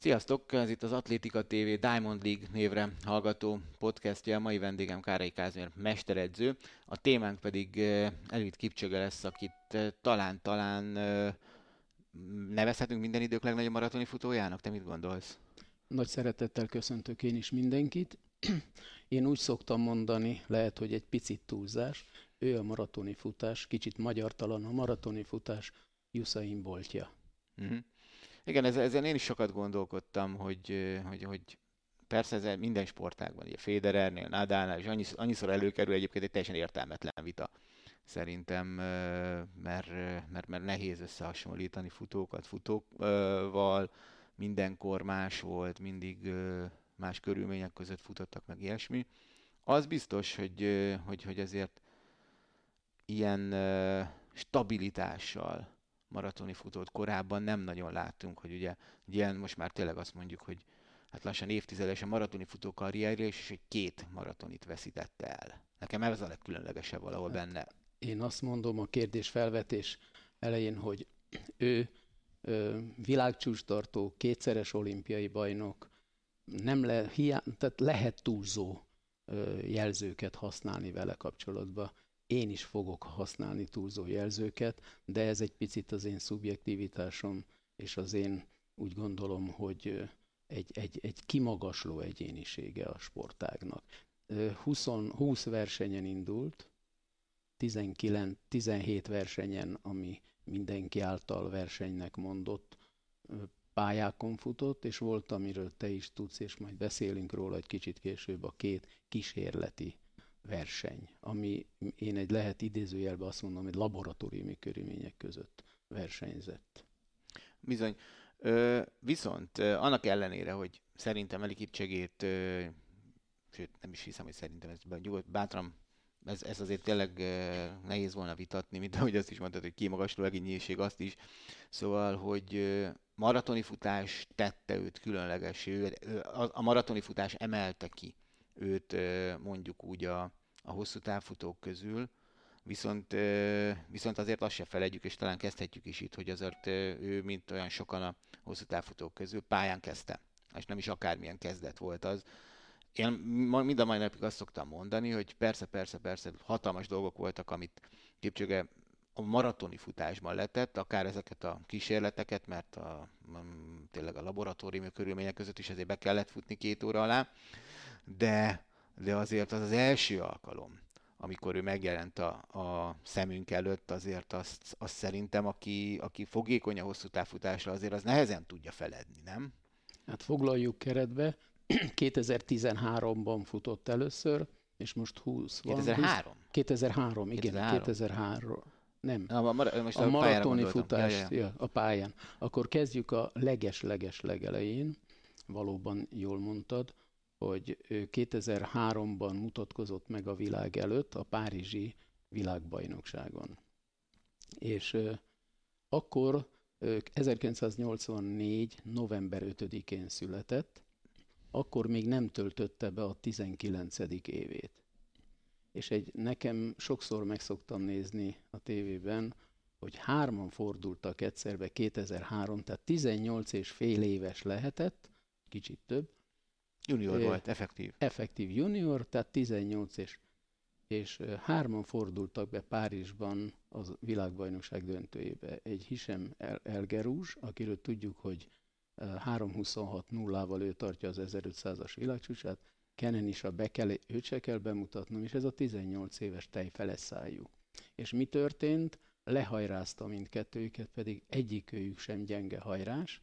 Sziasztok! Ez itt az Atlétika TV Diamond League névre hallgató podcastja. A mai vendégem Kárai Kázmér mesteredző. A témánk pedig eh, Elvit Kipcsöge lesz, akit eh, talán-talán eh, nevezhetünk minden idők legnagyobb maratoni futójának. Te mit gondolsz? Nagy szeretettel köszöntök én is mindenkit. Én úgy szoktam mondani, lehet, hogy egy picit túlzás, ő a maratoni futás, kicsit magyartalan a maratoni futás Usain Boltja. Uh-huh. Igen, ezen én is sokat gondolkodtam, hogy, hogy, hogy persze ez minden sportágban, ugye Federernél, Nadalnál, és annyisz, annyiszor előkerül egyébként egy teljesen értelmetlen vita szerintem, mert, mert, mert nehéz összehasonlítani futókat futókval, mindenkor más volt, mindig más körülmények között futottak meg ilyesmi. Az biztos, hogy, hogy, hogy ezért ilyen stabilitással maratoni futót korábban nem nagyon láttunk, hogy ugye ilyen most már tényleg azt mondjuk, hogy hát lassan évtizedes a maratoni futó karrierje, és egy két maratonit veszítette el. Nekem ez a legkülönlegesebb valahol hát benne. Én azt mondom a kérdés felvetés elején, hogy ő világcsúcstartó, kétszeres olimpiai bajnok, nem le, hiá, tehát lehet túlzó ö, jelzőket használni vele kapcsolatban. Én is fogok használni túlzó jelzőket, de ez egy picit az én szubjektivitásom, és az én úgy gondolom, hogy egy, egy, egy kimagasló egyénisége a sportágnak. 20, 20 versenyen indult, 19, 17 versenyen, ami mindenki által versenynek mondott, pályákon futott, és volt, amiről te is tudsz, és majd beszélünk róla egy kicsit később, a két kísérleti verseny, ami én egy lehet idézőjelben azt mondom, hogy laboratóriumi körülmények között versenyzett. Bizony. Ö, viszont annak ellenére, hogy szerintem Eli Kipcsegét, sőt nem is hiszem, hogy szerintem ez nyugodt, bátran ez, ez azért tényleg nehéz volna vitatni, mint ahogy azt is mondtad, hogy kimagasló egényészség azt is. Szóval, hogy maratoni futás tette őt különleges, ő, a maratoni futás emelte ki őt mondjuk úgy a, a hosszú távfutók közül, viszont, viszont azért azt se felejtjük, és talán kezdhetjük is itt, hogy azért ő, mint olyan sokan a hosszú távfutók közül, pályán kezdte, és nem is akármilyen kezdet volt az, én mind a mai napig azt szoktam mondani, hogy persze, persze, persze, hatalmas dolgok voltak, amit Kipcsöge a maratoni futásban letett, akár ezeket a kísérleteket, mert a, tényleg a laboratóriumi körülmények között is ezért be kellett futni két óra alá, de, de azért az az első alkalom, amikor ő megjelent a, a szemünk előtt, azért azt, azt szerintem, aki, aki fogékony a hosszú távfutásra, azért az nehezen tudja feledni, nem? Hát foglaljuk keretbe, 2013-ban futott először, és most 20 van. 2003? 2003, igen, 2003. 2003. Nem. A, mar- most a, a maratoni futás ja, ja. Ja, a pályán. Akkor kezdjük a leges-leges legelején. Valóban jól mondtad, hogy 2003-ban mutatkozott meg a világ előtt a Párizsi világbajnokságon. És akkor 1984. november 5-én született, akkor még nem töltötte be a 19. évét. És egy, nekem sokszor meg szoktam nézni a tévében, hogy hárman fordultak egyszerbe 2003, tehát 18 és fél éves lehetett, kicsit több. Junior volt, effektív. Effektív junior, tehát 18 és, és hárman fordultak be Párizsban az világbajnokság döntőjébe. Egy Hisem Elgerús, akiről tudjuk, hogy 3.26 nullával ő tartja az 1500-as világcsúcsát, Kenen is a Bekele, őt se kell bemutatnom, és ez a 18 éves tejfeleszájú. És mi történt? Lehajrázta mindkettőjüket, pedig egyikőjük sem gyenge hajrás,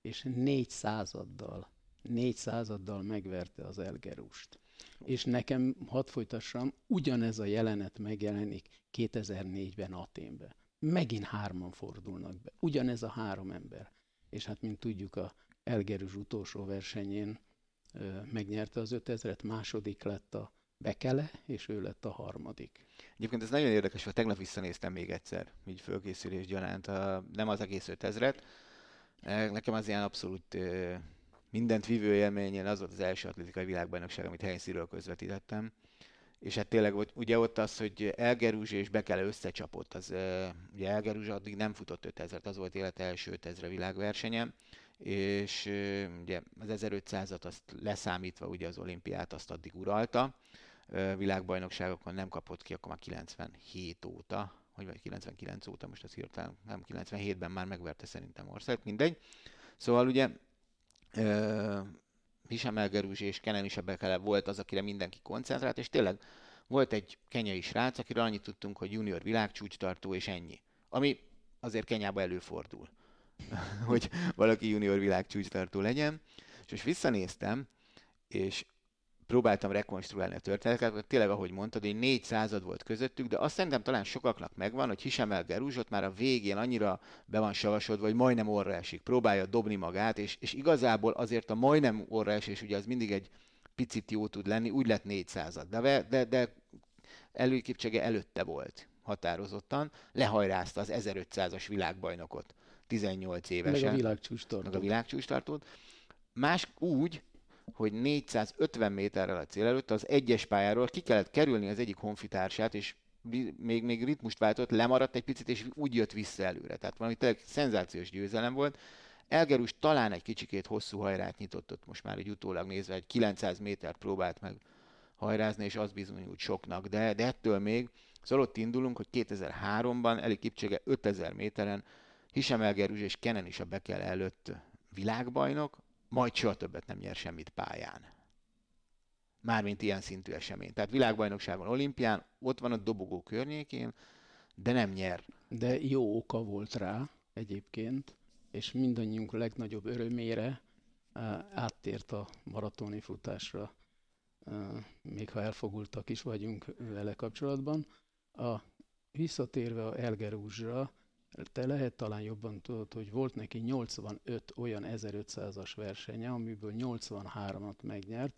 és négy századdal, négy századdal megverte az Elgerust. És nekem, hadd folytassam, ugyanez a jelenet megjelenik 2004-ben Aténbe. Megint hárman fordulnak be. Ugyanez a három ember és hát mint tudjuk a Elgerus utolsó versenyén ö, megnyerte az 5000-et, második lett a Bekele, és ő lett a harmadik. Egyébként ez nagyon érdekes, hogy tegnap visszanéztem még egyszer, így fölkészülés gyanánt, a, nem az egész 5000-et. E, nekem az ilyen abszolút ö, mindent vívő élményén az volt az első atlétikai világbajnokság, amit helyszínről közvetítettem. És hát tényleg ugye ott az, hogy Elgerúzs és Bekele összecsapott, az ugye Elgerúzs addig nem futott 5000 az volt élet első 5000 világversenye, és ugye az 1500-at azt leszámítva ugye az olimpiát azt addig uralta, világbajnokságokon nem kapott ki, akkor már 97 óta, hogy vagy 99 óta, most az hirtelen, nem 97-ben már megverte szerintem országot, mindegy. Szóval ugye Hisam Elgerúzs és Kenen is volt az, akire mindenki koncentrált, és tényleg volt egy kenyai srác, akiről annyit tudtunk, hogy junior világcsúcstartó, és ennyi. Ami azért Kenyába előfordul, hogy valaki junior világcsúcstartó legyen. És most visszanéztem, és próbáltam rekonstruálni a történeteket, tényleg ahogy mondtad, egy négy század volt közöttük, de azt szerintem talán sokaknak megvan, hogy Hisem el Gerúzsot már a végén annyira be van savasodva, hogy majdnem orra esik, próbálja dobni magát, és, és igazából azért a majdnem orra esés, ugye az mindig egy picit jó tud lenni, úgy lett négy század, de, de, de előképcsege előtte volt határozottan, lehajrázta az 1500-as világbajnokot 18 évesen. Meg a világcsúcstartót. Meg a világcsúcstartót. Más úgy, hogy 450 méterrel a cél előtt az egyes pályáról ki kellett kerülni az egyik honfitársát, és még, még ritmust váltott, lemaradt egy picit, és úgy jött vissza előre. Tehát valami tényleg szenzációs győzelem volt. Elgerus talán egy kicsikét hosszú hajrát nyitott ott most már egy utólag nézve, egy 900 métert próbált meg hajrázni, és az bizonyult soknak, de, de ettől még, szóval ott indulunk, hogy 2003-ban Eli Kipcsege 5000 méteren, Hisem Elgerus és Kenen is a Bekel előtt világbajnok, majd soha többet nem nyer semmit pályán. Mármint ilyen szintű esemény. Tehát világbajnokságon, olimpián, ott van a dobogó környékén, de nem nyer. De jó oka volt rá egyébként, és mindannyiunk legnagyobb örömére áttért a maratoni futásra, még ha elfogultak is vagyunk vele kapcsolatban. A, visszatérve a Elgerúzsra, te lehet talán jobban tudod, hogy volt neki 85 olyan 1500-as versenye, amiből 83-at megnyert,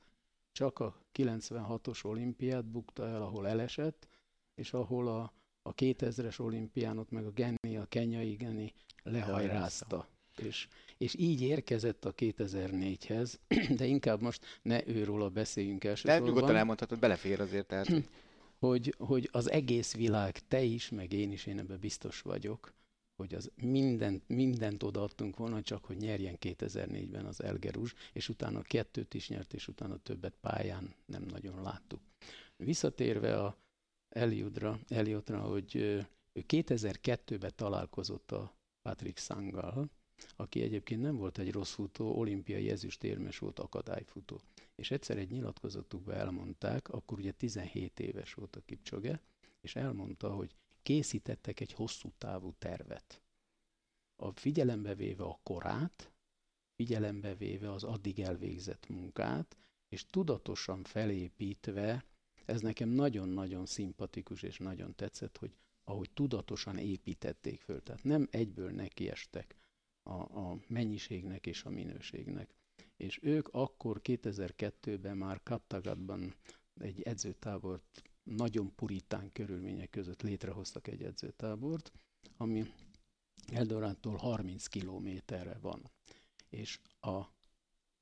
csak a 96-os olimpiát bukta el, ahol elesett, és ahol a, a 2000-es olimpiánot meg a Genni, a kenyai Genni lehajrázta. És, és így érkezett a 2004-hez, de inkább most ne őróla beszéljünk elsősorban. De nyugodtan elmondhatod, belefér azért. Tehát, hogy, hogy az egész világ, te is, meg én is, én ebben biztos vagyok, hogy az mindent, mindent odaadtunk volna, csak hogy nyerjen 2004-ben az Elgerus, és utána kettőt is nyert, és utána többet pályán nem nagyon láttuk. Visszatérve a Eliudra, Eliotra, hogy ő 2002-ben találkozott a Patrick Sanggal, aki egyébként nem volt egy rossz futó, olimpiai ezüstérmes volt akadályfutó. És egyszer egy nyilatkozatukban elmondták, akkor ugye 17 éves volt a Kipcsoge, és elmondta, hogy készítettek egy hosszú távú tervet. A figyelembe véve a korát, figyelembe véve az addig elvégzett munkát, és tudatosan felépítve, ez nekem nagyon-nagyon szimpatikus és nagyon tetszett, hogy ahogy tudatosan építették föl. Tehát nem egyből nekiestek a, a mennyiségnek és a minőségnek. És ők akkor 2002-ben már Kaptagatban egy edzőtábort nagyon puritán körülmények között létrehoztak egy edzőtábort, ami Eldorától 30 kilométerre van. És a,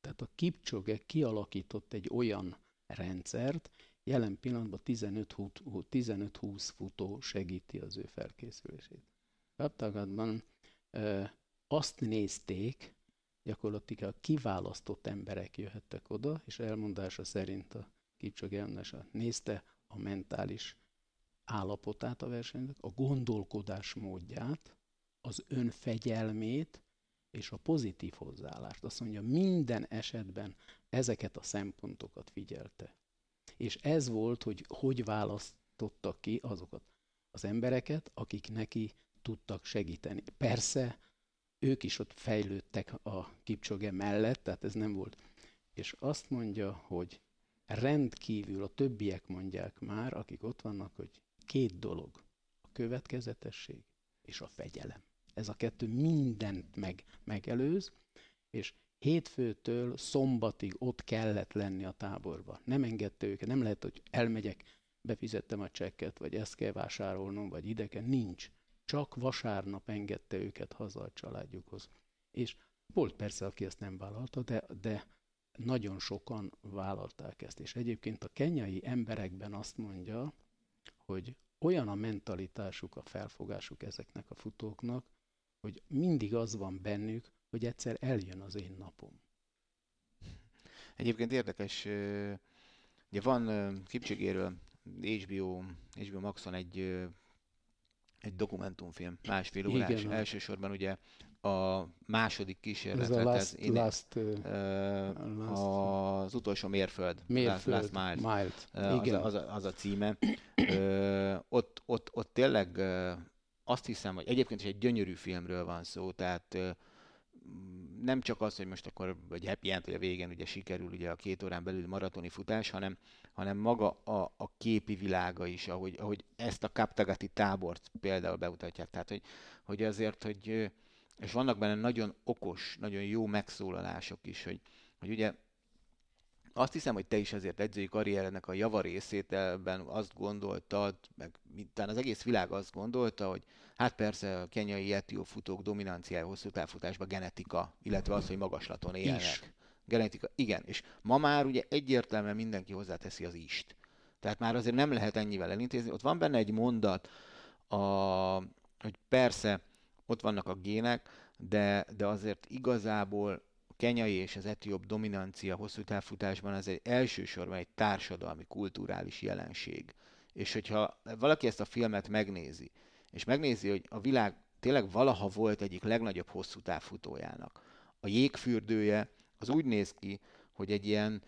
tehát a Kipcsoge kialakított egy olyan rendszert, jelen pillanatban 15-20 futó segíti az ő felkészülését. Kaptagadban azt nézték, gyakorlatilag kiválasztott emberek jöhettek oda, és elmondása szerint a Kipcsoge nézte a mentális állapotát a versenyzőnek, a gondolkodás módját, az önfegyelmét és a pozitív hozzáállást. Azt mondja, minden esetben ezeket a szempontokat figyelte. És ez volt, hogy hogy választotta ki azokat az embereket, akik neki tudtak segíteni. Persze, ők is ott fejlődtek a kipcsoge mellett, tehát ez nem volt. És azt mondja, hogy rendkívül, a többiek mondják már, akik ott vannak, hogy két dolog, a következetesség és a fegyelem. Ez a kettő mindent meg, megelőz, és hétfőtől szombatig ott kellett lenni a táborba. Nem engedte őket, nem lehet, hogy elmegyek, befizettem a csekket, vagy ezt kell vásárolnom, vagy ideken, nincs. Csak vasárnap engedte őket haza a családjukhoz. És volt persze, aki ezt nem vállalta, de, de nagyon sokan vállalták ezt. És egyébként a kenyai emberekben azt mondja, hogy olyan a mentalitásuk, a felfogásuk ezeknek a futóknak, hogy mindig az van bennük, hogy egyszer eljön az én napom. Egyébként érdekes, ugye van Kipcsegéről HBO, HBO Maxon egy egy dokumentumfilm, másfél órás. Igen. Elsősorban ugye a második kísérlet. Ez a last, ez last, uh, last, az utolsó mérföld. Mérföld, last, last mild. Igen. Az, a, az, a, az a címe. uh, ott, ott, ott tényleg uh, azt hiszem, hogy egyébként is egy gyönyörű filmről van szó, tehát uh, nem csak az, hogy most akkor, vagy happy end, hogy a végén ugye sikerül ugye a két órán belül maratoni futás, hanem, hanem maga a, a képi világa is, ahogy, ahogy ezt a Kaptagati tábort például bemutatják. Tehát, hogy, hogy azért, hogy és vannak benne nagyon okos, nagyon jó megszólalások is, hogy, hogy ugye azt hiszem, hogy te is azért edzői karrierednek a javarészét ebben azt gondoltad, meg talán az egész világ azt gondolta, hogy hát persze a kenyai etió futók dominanciája hosszú távfutásban genetika, illetve az, hogy magaslaton élnek. Is. Genetika, igen. És ma már ugye egyértelműen mindenki hozzáteszi az ist. Tehát már azért nem lehet ennyivel elintézni. Ott van benne egy mondat, a, hogy persze ott vannak a gének, de, de azért igazából kenyai és az etióp dominancia hosszú távfutásban az egy elsősorban egy társadalmi, kulturális jelenség. És hogyha valaki ezt a filmet megnézi, és megnézi, hogy a világ tényleg valaha volt egyik legnagyobb hosszú távfutójának, a jégfürdője az úgy néz ki, hogy egy ilyen,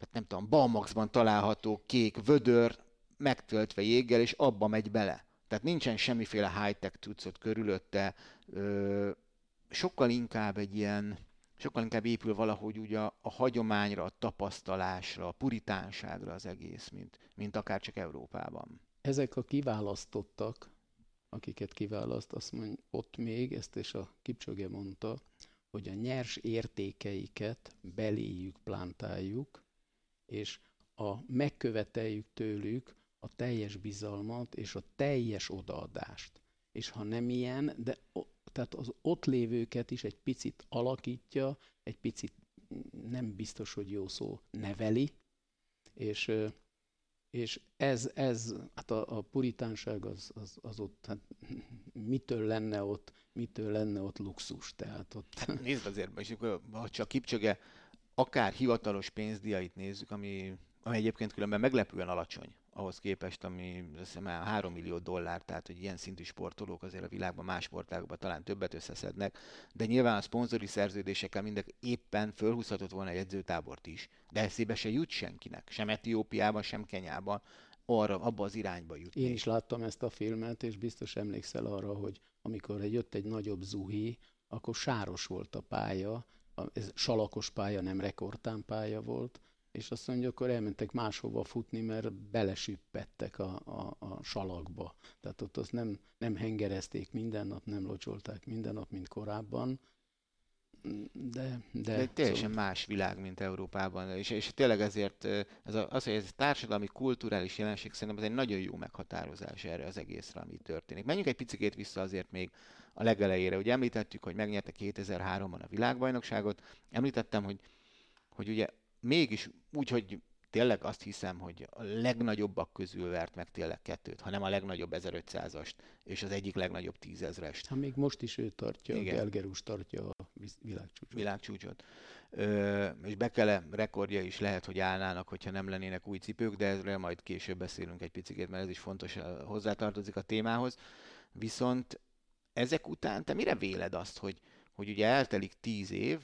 hát nem tudom, Balmaxban található kék vödör megtöltve jéggel, és abba megy bele. Tehát nincsen semmiféle high-tech tucot körülötte, ö, sokkal inkább egy ilyen, sokkal inkább épül valahogy ugye a, a hagyományra, a tapasztalásra, a puritánságra az egész, mint, mint akár csak Európában. Ezek a kiválasztottak, akiket kiválaszt, azt mondja, ott még, ezt és a Kipcsoge mondta, hogy a nyers értékeiket beléjük plántáljuk, és a megköveteljük tőlük a teljes bizalmat és a teljes odaadást. És ha nem ilyen, de tehát az ott lévőket is egy picit alakítja, egy picit nem biztos, hogy jó szó, neveli, és, és ez, ez hát a, a puritánság az, az, az ott, hát mitől lenne ott, mitől lenne ott luxus, tehát ott... Hát nézd azért, és ha csak Kipcsöge akár hivatalos pénzdiait nézzük, ami, ami egyébként különben meglepően alacsony ahhoz képest, ami hiszem 3 millió dollár, tehát hogy ilyen szintű sportolók azért a világban más sportágokban talán többet összeszednek, de nyilván a szponzori szerződésekkel mindek éppen fölhúzhatott volna egy edzőtábort is, de eszébe se jut senkinek, sem Etiópiában, sem Kenyában, arra, abba az irányba jut. Én is láttam ezt a filmet, és biztos emlékszel arra, hogy amikor jött egy nagyobb zuhi, akkor sáros volt a pálya, ez salakos pálya, nem rekordtán pálya volt, és azt mondja, akkor elmentek máshova futni, mert belesüppettek a, a, a salakba. Tehát ott azt nem, nem hengerezték minden nap, nem locsolták minden nap, mint korábban. De, de, de teljesen szóval... más világ, mint Európában. És, és tényleg ezért ez a, az, hogy ez társadalmi, kulturális jelenség szerintem ez egy nagyon jó meghatározás erre az egészre, ami történik. Menjünk egy picit vissza azért még a legelejére. Ugye említettük, hogy megnyerte 2003-ban a világbajnokságot. Említettem, hogy, hogy ugye mégis úgy, hogy tényleg azt hiszem, hogy a legnagyobbak közül vert meg tényleg kettőt, hanem a legnagyobb 1500-ast, és az egyik legnagyobb tízezrest. Ha még most is ő tartja, Igen. Gelgerus tartja a világcsúcsot. Világcsúcsot. Ö, és Bekele rekordja is lehet, hogy állnának, hogyha nem lennének új cipők, de ezről majd később beszélünk egy picit, mert ez is fontos, hozzátartozik a témához. Viszont ezek után te mire véled azt, hogy, hogy ugye eltelik tíz év,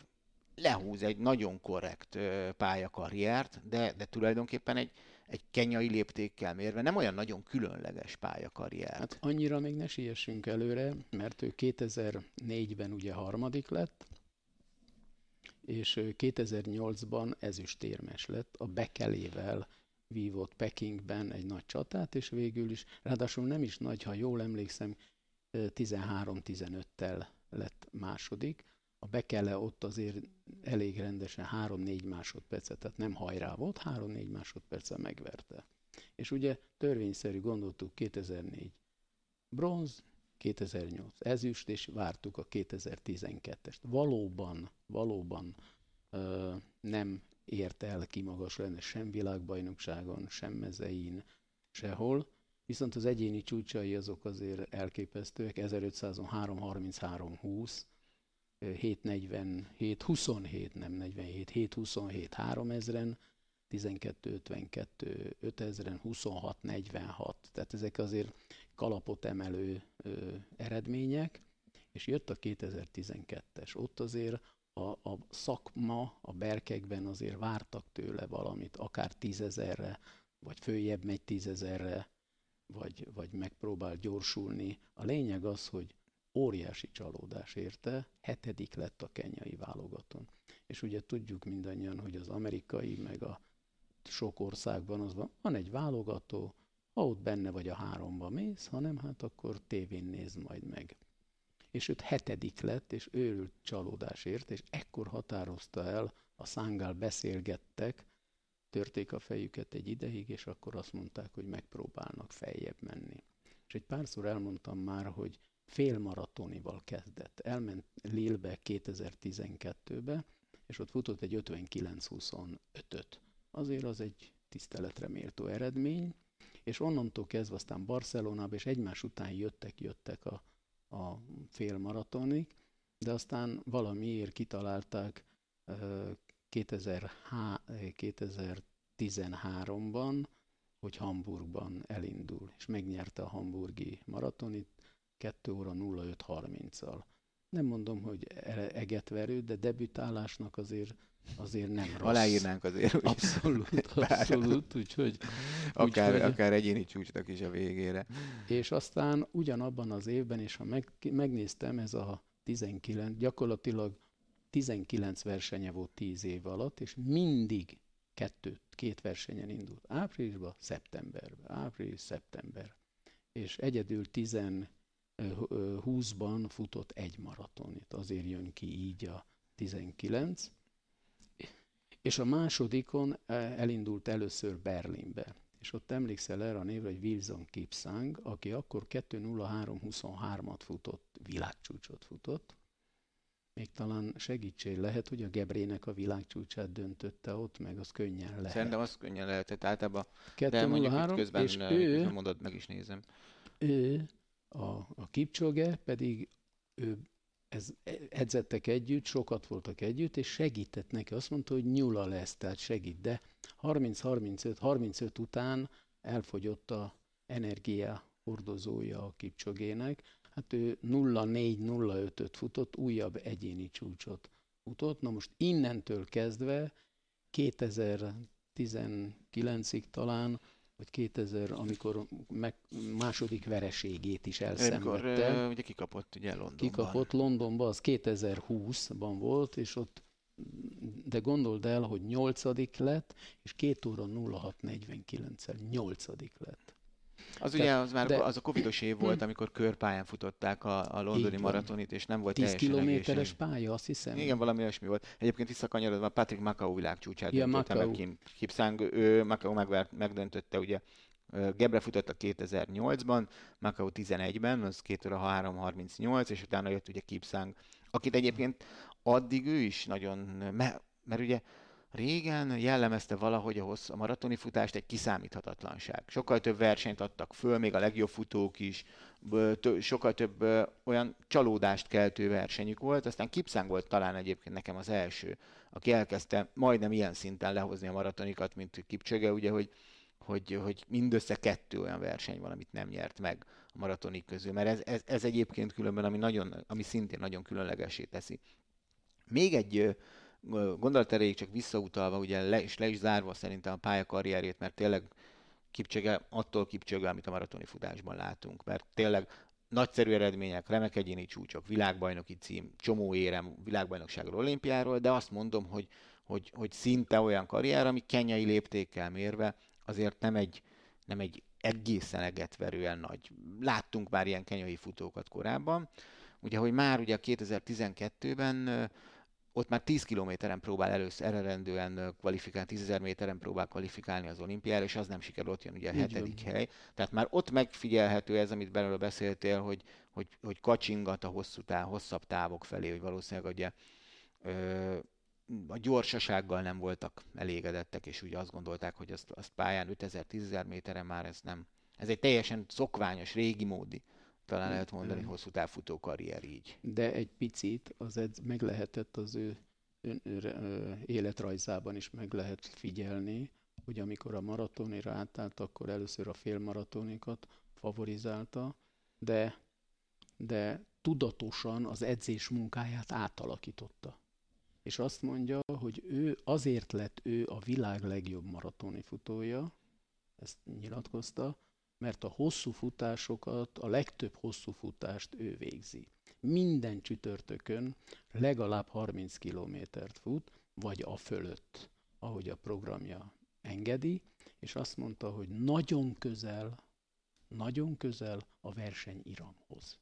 lehúz egy nagyon korrekt pályakarriert, de, de tulajdonképpen egy, egy kenyai léptékkel mérve nem olyan nagyon különleges pályakarriert. Hát annyira még ne siessünk előre, mert ő 2004-ben ugye harmadik lett, és 2008-ban ezüstérmes lett, a Bekelével vívott Pekingben egy nagy csatát, és végül is, ráadásul nem is nagy, ha jól emlékszem, 13-15-tel lett második, a Bekele ott azért elég rendesen 3-4 másodpercet, tehát nem hajrá volt, 3-4 másodperccel megverte. És ugye törvényszerű gondoltuk 2004 bronz, 2008 ezüst, és vártuk a 2012-est. Valóban, valóban ö, nem ért el lenne sem világbajnokságon, sem mezein, sehol, viszont az egyéni csúcsai azok azért elképesztőek, 1500-on 3.33.20, 747, 27, nem 47, 727, 3000-en, 1252, 5000-en, 26, 46. Tehát ezek azért kalapot emelő ö, eredmények, és jött a 2012-es. Ott azért a, a szakma a berkekben azért vártak tőle valamit, akár tízezerre, vagy följebb megy tízezerre, vagy, vagy megpróbál gyorsulni. A lényeg az, hogy óriási csalódás érte, hetedik lett a kenyai válogatón. És ugye tudjuk mindannyian, hogy az amerikai, meg a sok országban az van, van egy válogató, ha ott benne vagy a háromba mész, hanem hát akkor tévén nézd majd meg. És őt hetedik lett, és őrült csalódás ért, és ekkor határozta el, a szángál beszélgettek, törték a fejüket egy ideig, és akkor azt mondták, hogy megpróbálnak feljebb menni. És egy párszor elmondtam már, hogy félmaratonival kezdett. Elment Lille-be 2012-be, és ott futott egy 59-25-öt. Azért az egy tiszteletre méltó eredmény, és onnantól kezdve aztán Barcelonába, és egymás után jöttek-jöttek a, a félmaratonik, de aztán valamiért kitalálták 2013-ban, hogy Hamburgban elindul, és megnyerte a hamburgi maratonit 2 óra 05.30-al. Nem mondom, hogy e-, egetverő, de debütálásnak azért azért nem rossz. Aláírnánk azért. Úgy. Abszolút, abszolút, úgyhogy... Akár, úgyhogy, akár egyéni csúcsnak is a végére. És aztán ugyanabban az évben, és ha meg, megnéztem, ez a 19, gyakorlatilag 19 versenye volt 10 év alatt, és mindig kettő, két versenyen indult. Áprilisban, szeptemberben. Április, szeptember. És egyedül 10, 20-ban futott egy maratonit. Azért jön ki így a 19 és a másodikon e, elindult először Berlinbe. És ott emlékszel erre a névre, hogy Wilson Kipsang, aki akkor 2.03.23-at futott, világcsúcsot futott. Még talán segítség lehet, hogy a Gebrének a világcsúcsát döntötte ott, meg az könnyen lehet. Szerintem az könnyen lehetett általában. 2.03, közben és ő, mondod, meg is nézem. Ő, a, a Kipcsoge pedig ő ez, edzettek együtt, sokat voltak együtt, és segített neki. Azt mondta, hogy nyula lesz, tehát segít. De 30-35, 35 után elfogyott a energia hordozója a Kipcsogének. Hát ő 0-4-0-5-öt futott, újabb egyéni csúcsot futott. Na most innentől kezdve 2019-ig talán vagy 2000, amikor meg, második vereségét is elszenvedte. Amikor ugye kikapott ugye Londonban. Kikapott Londonban, az 2020-ban volt, és ott de gondold el, hogy nyolcadik lett, és 2 óra 0649-el nyolcadik lett. Az ugye az már de, az a covidos év volt, amikor körpályán futották a, a londoni maratonit, és nem volt 10 kilométeres pálya, azt hiszem. Igen, valami olyasmi volt. Egyébként visszakanyarodva Patrick Macau világcsúcsát ja, döntötte meg Kim, Kipsang, ő Macau megvert, megdöntötte ugye Gebre futott a 2008-ban, Macau 11-ben, az 2 óra 3.38, és utána jött ugye Kipsang, akit egyébként addig ő is nagyon, mert, mert ugye Régen jellemezte valahogy a, hossz, a maratoni futást egy kiszámíthatatlanság. Sokkal több versenyt adtak föl, még a legjobb futók is, sokkal több olyan csalódást keltő versenyük volt, aztán Kipszang volt talán egyébként nekem az első, aki elkezdte majdnem ilyen szinten lehozni a maratonikat, mint Kipcsöge, ugye, hogy, hogy, hogy mindössze kettő olyan verseny van, amit nem nyert meg a maratonik közül, mert ez, ez, ez egyébként különben, ami, nagyon, ami szintén nagyon különlegesé teszi. Még egy gondolat erejéig csak visszautalva, ugye le, és le is zárva szerintem a pályakarrierét, mert tényleg kipcsöge, attól kipcsöge, amit a maratoni futásban látunk, mert tényleg nagyszerű eredmények, remek egyéni csúcsok, világbajnoki cím, csomó érem világbajnokságról, olimpiáról, de azt mondom, hogy, hogy, hogy szinte olyan karrier, ami kenyai léptékkel mérve azért nem egy, nem egy egészen egetverően nagy. Láttunk már ilyen kenyai futókat korábban. Ugye, hogy már ugye 2012-ben ott már 10 kilométeren próbál először eredendően kvalifikálni, 10 ezer méteren próbál kvalifikálni az olimpiára, és az nem sikerül, ott jön ugye a hetedik van. hely. Tehát már ott megfigyelhető ez, amit belőle beszéltél, hogy, hogy, hogy kacsingat a hosszú táv, hosszabb távok felé, hogy valószínűleg ugye ö, a gyorsasággal nem voltak elégedettek, és ugye azt gondolták, hogy azt, azt pályán 5000-10 méteren már ez nem. Ez egy teljesen szokványos, régi módi talán lehet mondani, hosszú távfutó karrier így. De egy picit az edz, meg lehetett az ő, ő, ő életrajzában is meg lehet figyelni, hogy amikor a maratonira átállt, akkor először a félmaratonikat favorizálta, de, de tudatosan az edzés munkáját átalakította. És azt mondja, hogy ő azért lett ő a világ legjobb maratoni futója, ezt nyilatkozta, mert a hosszú futásokat, a legtöbb hosszú futást ő végzi. Minden csütörtökön legalább 30 kilométert fut, vagy a fölött, ahogy a programja engedi, és azt mondta, hogy nagyon közel, nagyon közel a verseny iramhoz.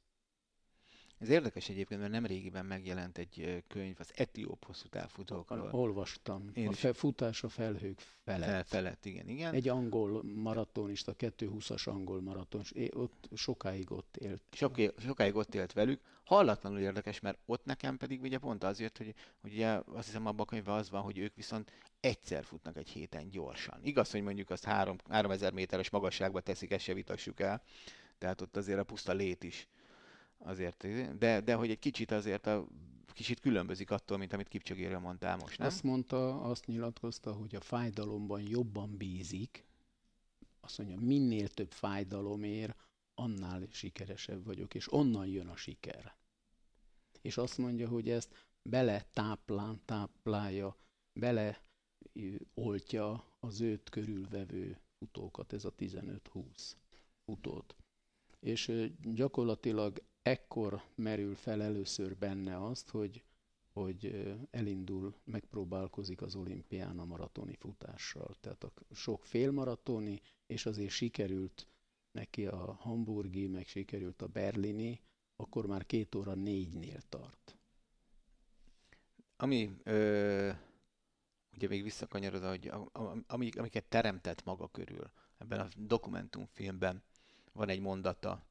Ez érdekes egyébként, mert nem régiben megjelent egy könyv az etióp hosszú távfutókról. Olvastam. Én a fe, futás a felhők felett. Fel, felett, igen, igen. Egy angol maratonista, 220-as angol maraton, ott sokáig ott élt. Soké, sokáig ott élt velük. Hallatlanul érdekes, mert ott nekem pedig ugye pont az jött, hogy, hogy ugye azt hiszem abban a könyvben az van, hogy ők viszont egyszer futnak egy héten gyorsan. Igaz, hogy mondjuk azt 3, 3000 méteres magasságba teszik, ezt se vitassuk el. Tehát ott azért a puszta lét is azért, de, de hogy egy kicsit azért a kicsit különbözik attól, mint amit Kipcsogéről mondtál most, nem? Azt mondta, azt nyilatkozta, hogy a fájdalomban jobban bízik. Azt mondja, minél több fájdalom ér, annál sikeresebb vagyok, és onnan jön a siker. És azt mondja, hogy ezt bele táplán, táplálja, bele oltja az őt körülvevő futókat, ez a 15-20 futót. És gyakorlatilag ekkor merül fel először benne azt, hogy, hogy elindul, megpróbálkozik az olimpián a maratoni futással. Tehát a sok félmaratoni, és azért sikerült neki a hamburgi, meg sikerült a berlini, akkor már két óra négynél tart. Ami ö, ugye még visszakanyarod, hogy amik, amiket teremtett maga körül, ebben a dokumentumfilmben van egy mondata,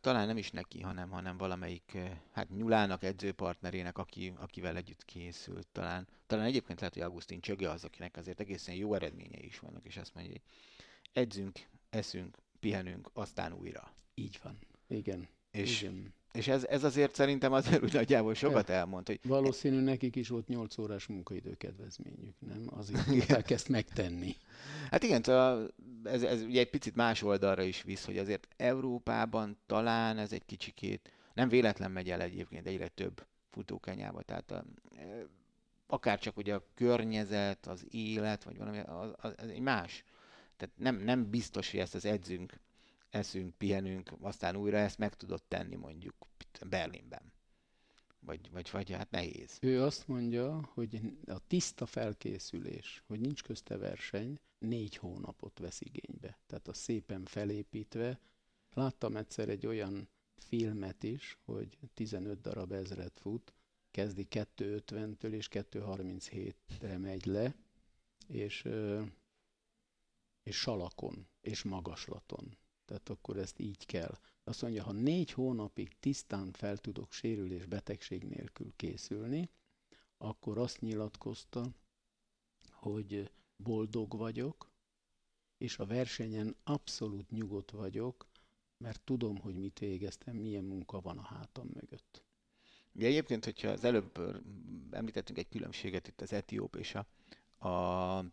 talán nem is neki, hanem, hanem valamelyik, hát Nyulának edzőpartnerének, aki, akivel együtt készült. Talán, talán egyébként lehet, hogy Augustin Csöge az, akinek azért egészen jó eredményei is vannak, és azt mondja, hogy edzünk, eszünk, pihenünk, aztán újra. Így van. Igen. És, Igen. És ez, ez azért szerintem azért úgy nagyjából sokat elmond. Hogy... Valószínű nekik is volt 8 órás munkaidő kedvezményük, nem? Azért tudták ezt megtenni. Hát igen, szóval ez, ez ugye egy picit más oldalra is visz, hogy azért Európában talán ez egy kicsikét, nem véletlen megy el egyébként egyre több futókenyába, tehát a, akár csak ugye a környezet, az élet, vagy valami, az, az, az egy más. Tehát nem, nem biztos, hogy ezt az edzünk, eszünk, pihenünk, aztán újra ezt meg tudod tenni mondjuk Berlinben. Vagy, vagy, vagy hát nehéz. Ő azt mondja, hogy a tiszta felkészülés, hogy nincs közte verseny, négy hónapot vesz igénybe. Tehát a szépen felépítve. Láttam egyszer egy olyan filmet is, hogy 15 darab ezret fut, kezdi 250-től és 237-re megy le, és, és salakon, és magaslaton. Tehát akkor ezt így kell. Azt mondja, ha négy hónapig tisztán fel tudok sérülés betegség nélkül készülni, akkor azt nyilatkozta, hogy boldog vagyok, és a versenyen abszolút nyugodt vagyok, mert tudom, hogy mit végeztem, milyen munka van a hátam mögött. Ugye egyébként, hogyha az előbb említettünk egy különbséget itt az etióp és a, a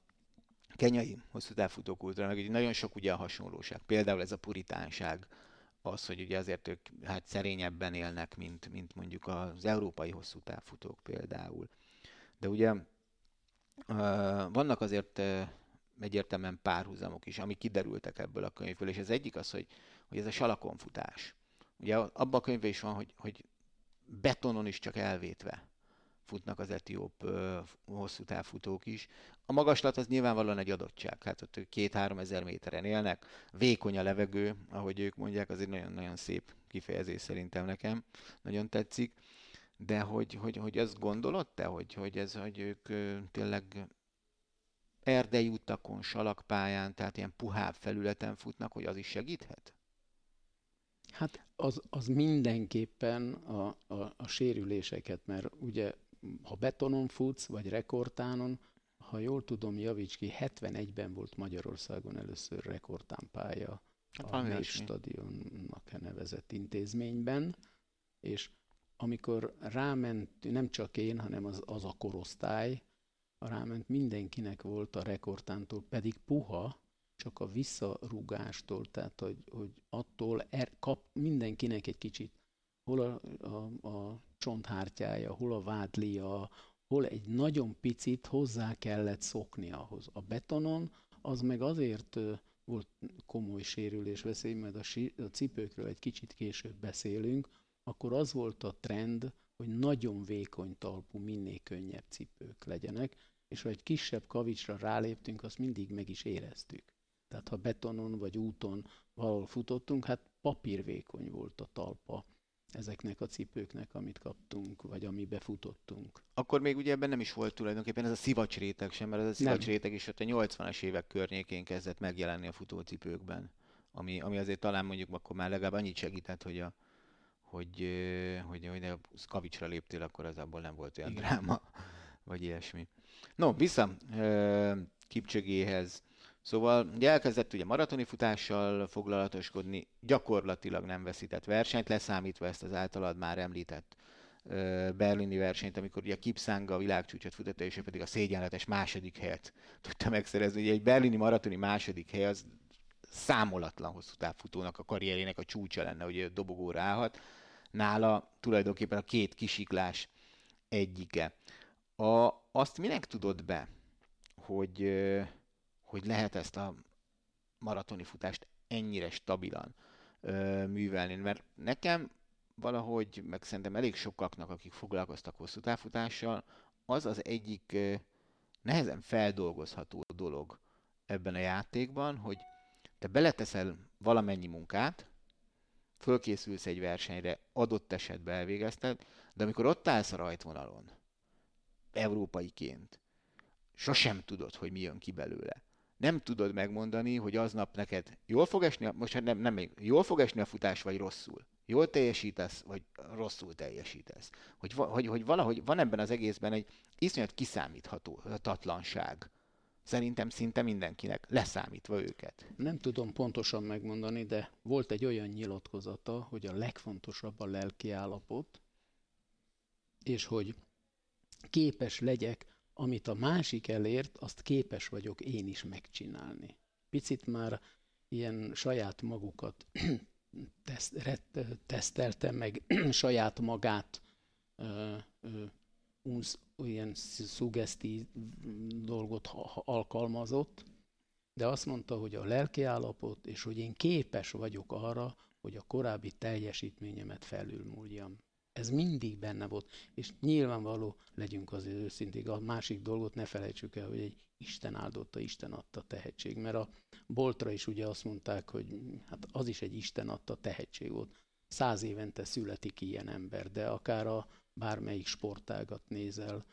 kenyai hosszú távfutó kultúra, meg nagyon sok ugye a hasonlóság. Például ez a puritánság, az, hogy ugye azért ők hát szerényebben élnek, mint, mint mondjuk az európai hosszú távfutók például. De ugye vannak azért egyértelműen párhuzamok is, amik kiderültek ebből a könyvből, és az egyik az, hogy, hogy ez a salakonfutás. Ugye abban a könyvben is van, hogy, hogy betonon is csak elvétve futnak az etióp hosszú távfutók is. A magaslat az nyilvánvalóan egy adottság, hát ott két-három ezer méteren élnek, vékony a levegő, ahogy ők mondják, az egy nagyon-nagyon szép kifejezés szerintem nekem, nagyon tetszik, de hogy, hogy, hogy azt gondolod te, hogy, hogy ez, hogy ők tényleg erdei utakon, salakpályán, tehát ilyen puhább felületen futnak, hogy az is segíthet? Hát az, az mindenképpen a, a, a sérüléseket, mert ugye ha betonon futsz, vagy rekordtánon, ha jól tudom, javíts ki, 71-ben volt Magyarországon először rekordtánpálya a Nép stadionnak nevezett intézményben, és amikor ráment, nem csak én, hanem az, az a korosztály, ráment mindenkinek volt a rekordtántól, pedig puha, csak a visszarúgástól, tehát hogy, hogy attól er, kap mindenkinek egy kicsit, hol a, a, a csonthártyája, hol a vádlia, hol egy nagyon picit hozzá kellett szokni ahhoz. A betonon az meg azért volt komoly sérülés veszély, mert a, si, a cipőkről egy kicsit később beszélünk, akkor az volt a trend, hogy nagyon vékony talpú, minél könnyebb cipők legyenek, és ha egy kisebb kavicsra ráléptünk, azt mindig meg is éreztük. Tehát ha betonon vagy úton valahol futottunk, hát papírvékony volt a talpa ezeknek a cipőknek, amit kaptunk, vagy amibe futottunk. Akkor még ugye ebben nem is volt tulajdonképpen ez a szivacsréteg sem, mert ez a szivacsréteg is ott a 80-as évek környékén kezdett megjelenni a futócipőkben, ami, ami azért talán mondjuk akkor már legalább annyit segített, hogy a, hogy, hogy, hogy a kavicsra léptél, akkor az abból nem volt olyan Igen. dráma, vagy ilyesmi. No, vissza Kipcsögéhez. Szóval ugye elkezdett ugye maratoni futással foglalatoskodni, gyakorlatilag nem veszített versenyt, leszámítva ezt az általad már említett berlini versenyt, amikor ugye Kipszanga a világcsúcsot futotta, és ő pedig a szégyenletes második helyet tudta megszerezni. Ugye egy berlini maratoni második hely az számolatlan hosszú távfutónak a karrierének a csúcsa lenne, hogy dobogóra állhat. Nála tulajdonképpen a két kisiklás egyike. A, azt minek tudod be, hogy hogy lehet ezt a maratoni futást ennyire stabilan ö, művelni. Mert nekem valahogy, meg szerintem elég sokaknak, akik foglalkoztak hosszú távfutással, az az egyik ö, nehezen feldolgozható dolog ebben a játékban, hogy te beleteszel valamennyi munkát, fölkészülsz egy versenyre, adott esetben elvégezted, de amikor ott állsz a rajtvonalon, európaiként, sosem tudod, hogy mi jön ki belőle nem tudod megmondani, hogy aznap neked jól fog esni, most hát nem, nem, jól fog esni a futás, vagy rosszul. Jól teljesítesz, vagy rosszul teljesítesz. Hogy, hogy, hogy valahogy van ebben az egészben egy iszonyat kiszámíthatatlanság. Szerintem szinte mindenkinek, leszámítva őket. Nem tudom pontosan megmondani, de volt egy olyan nyilatkozata, hogy a legfontosabb a lelki állapot, és hogy képes legyek amit a másik elért, azt képes vagyok én is megcsinálni. Picit már ilyen saját magukat teszt, teszteltem meg, saját magát ö, ö, unsz, ilyen szugeszti dolgot alkalmazott, de azt mondta, hogy a lelki állapot, és hogy én képes vagyok arra, hogy a korábbi teljesítményemet felülmúljam. Ez mindig benne volt, és nyilvánvaló, legyünk azért őszinték, a másik dolgot ne felejtsük el, hogy egy Isten áldotta, Isten adta tehetség, mert a boltra is ugye azt mondták, hogy hát az is egy Isten adta tehetség volt. Száz évente születik ilyen ember, de akár a bármelyik sportágat nézel,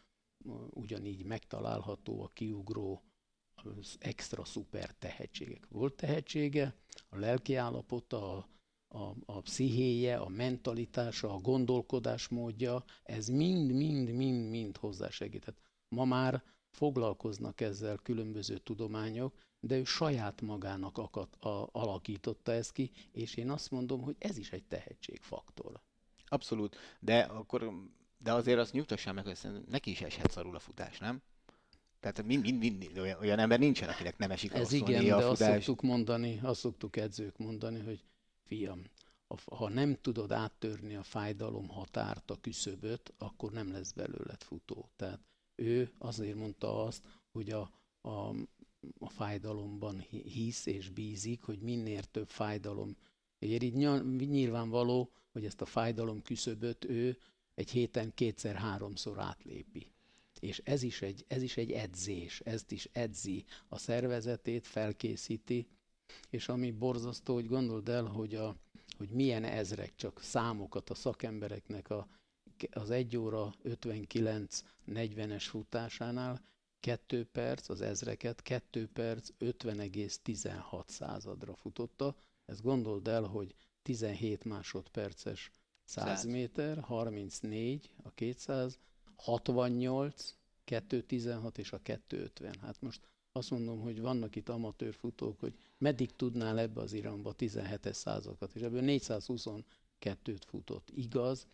ugyanígy megtalálható a kiugró, az extra szuper tehetségek. Volt tehetsége, a lelki állapota, a a, a pszichéje, a mentalitása, a gondolkodásmódja, ez mind-mind-mind-mind hozzásegített. Ma már foglalkoznak ezzel különböző tudományok, de ő saját magának akad, a, alakította ezt ki, és én azt mondom, hogy ez is egy tehetségfaktor. Abszolút, de akkor de azért azt nyugtassál meg, hogy neki is eshet szarul a futás, nem? Tehát mind, mind, mind, olyan, olyan ember nincsen, akinek nem esik Ez igen, a de futás. azt szoktuk mondani, azt szoktuk edzők mondani, hogy fiam, ha nem tudod áttörni a fájdalom határt, a küszöböt, akkor nem lesz belőled futó. Tehát ő azért mondta azt, hogy a, a, a fájdalomban hisz és bízik, hogy minél több fájdalom ér. Nyilvánvaló, hogy ezt a fájdalom küszöböt ő egy héten kétszer-háromszor átlépi. És ez is, egy, ez is egy edzés, ezt is edzi a szervezetét, felkészíti, és ami borzasztó, hogy gondold el, hogy, a, hogy milyen ezrek, csak számokat a szakembereknek a, az 1 óra 59-40-es futásánál 2 perc, az ezreket 2 perc 50,16 századra futotta. Ezt gondold el, hogy 17 másodperces 100 méter, 34 a 200, 68, 216 és a 250. Hát most azt mondom, hogy vannak itt amatőr futók, hogy meddig tudnál ebbe az iramba 17-es százakat, és ebből 422-t futott. Igaz,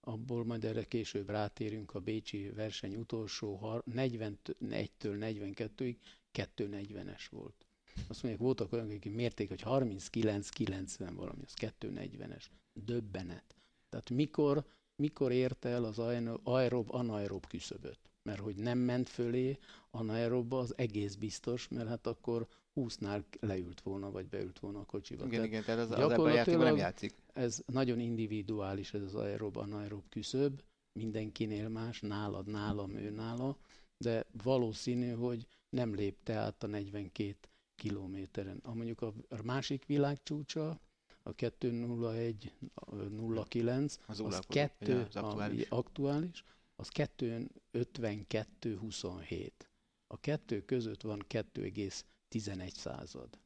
abból majd erre később rátérünk a Bécsi verseny utolsó 41-től 42-ig 240-es volt. Azt mondják, voltak olyanok, akik mérték, hogy 39-90 valami, az 240-es. Döbbenet. Tehát mikor, mikor érte el az aerob, anaerob küszöböt? Mert hogy nem ment fölé anaerobba, az egész biztos, mert hát akkor 20-nál leült volna, vagy beült volna a kocsiba. Igen, tehát igen, tehát az, az ebben a nem játszik. Ez nagyon individuális, ez az aerob, anaerob küszöb, mindenkinél más, nálad, nálam, ő nála, de valószínű, hogy nem lépte át a 42 kilométeren. A mondjuk a másik világcsúcsa, a 201 09, az, az, 2, ja, az aktuális. aktuális, az 252 27. A kettő között van 2,11 század.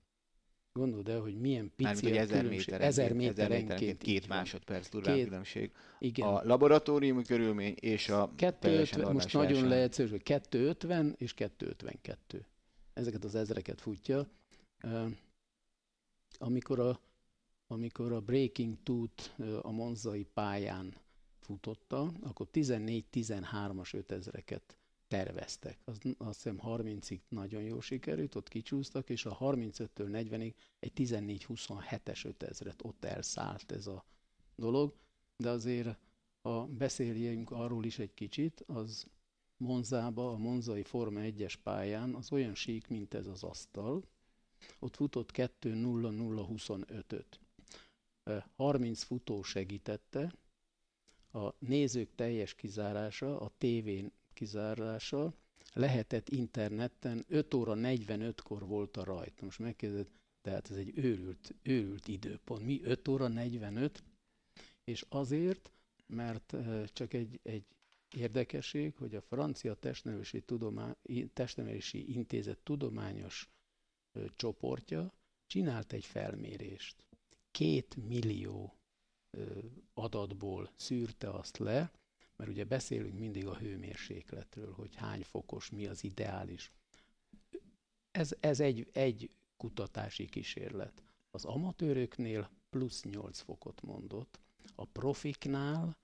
Gondold el, hogy milyen pici Mármint, a ezer méterenként, ezer méterenként két másodperc durván két, különbség. Igen. A laboratóriumi körülmény és a 250, Most nagyon leegyszerű, hogy 250 és 252. Ezeket az ezreket futja. Amikor a, amikor a Breaking Tooth a monzai pályán futotta, akkor 14-13-as 5000-eket terveztek. Az, azt hiszem 30-ig nagyon jó sikerült, ott kicsúsztak, és a 35-től 40-ig egy 14-27-es 5000-et ott elszállt ez a dolog, de azért ha beszéljünk arról is egy kicsit, az Monzába, a Monzai Forma 1-es pályán az olyan sík, mint ez az asztal, ott futott 2-0-0-25-öt. 30 futó segítette, a nézők teljes kizárása, a tévén kizárása, lehetett interneten, 5 óra 45-kor volt a rajt. Most megkérdezed, tehát ez egy őrült, őrült időpont. Mi 5 óra 45? És azért, mert csak egy, egy érdekesség, hogy a francia testnevelési, tudomány, testnevelési intézet tudományos csoportja csinált egy felmérést. Két millió adatból szűrte azt le, mert ugye beszélünk mindig a hőmérsékletről, hogy hány fokos, mi az ideális. Ez, ez egy, egy kutatási kísérlet. Az amatőröknél plusz 8 fokot mondott, a profiknál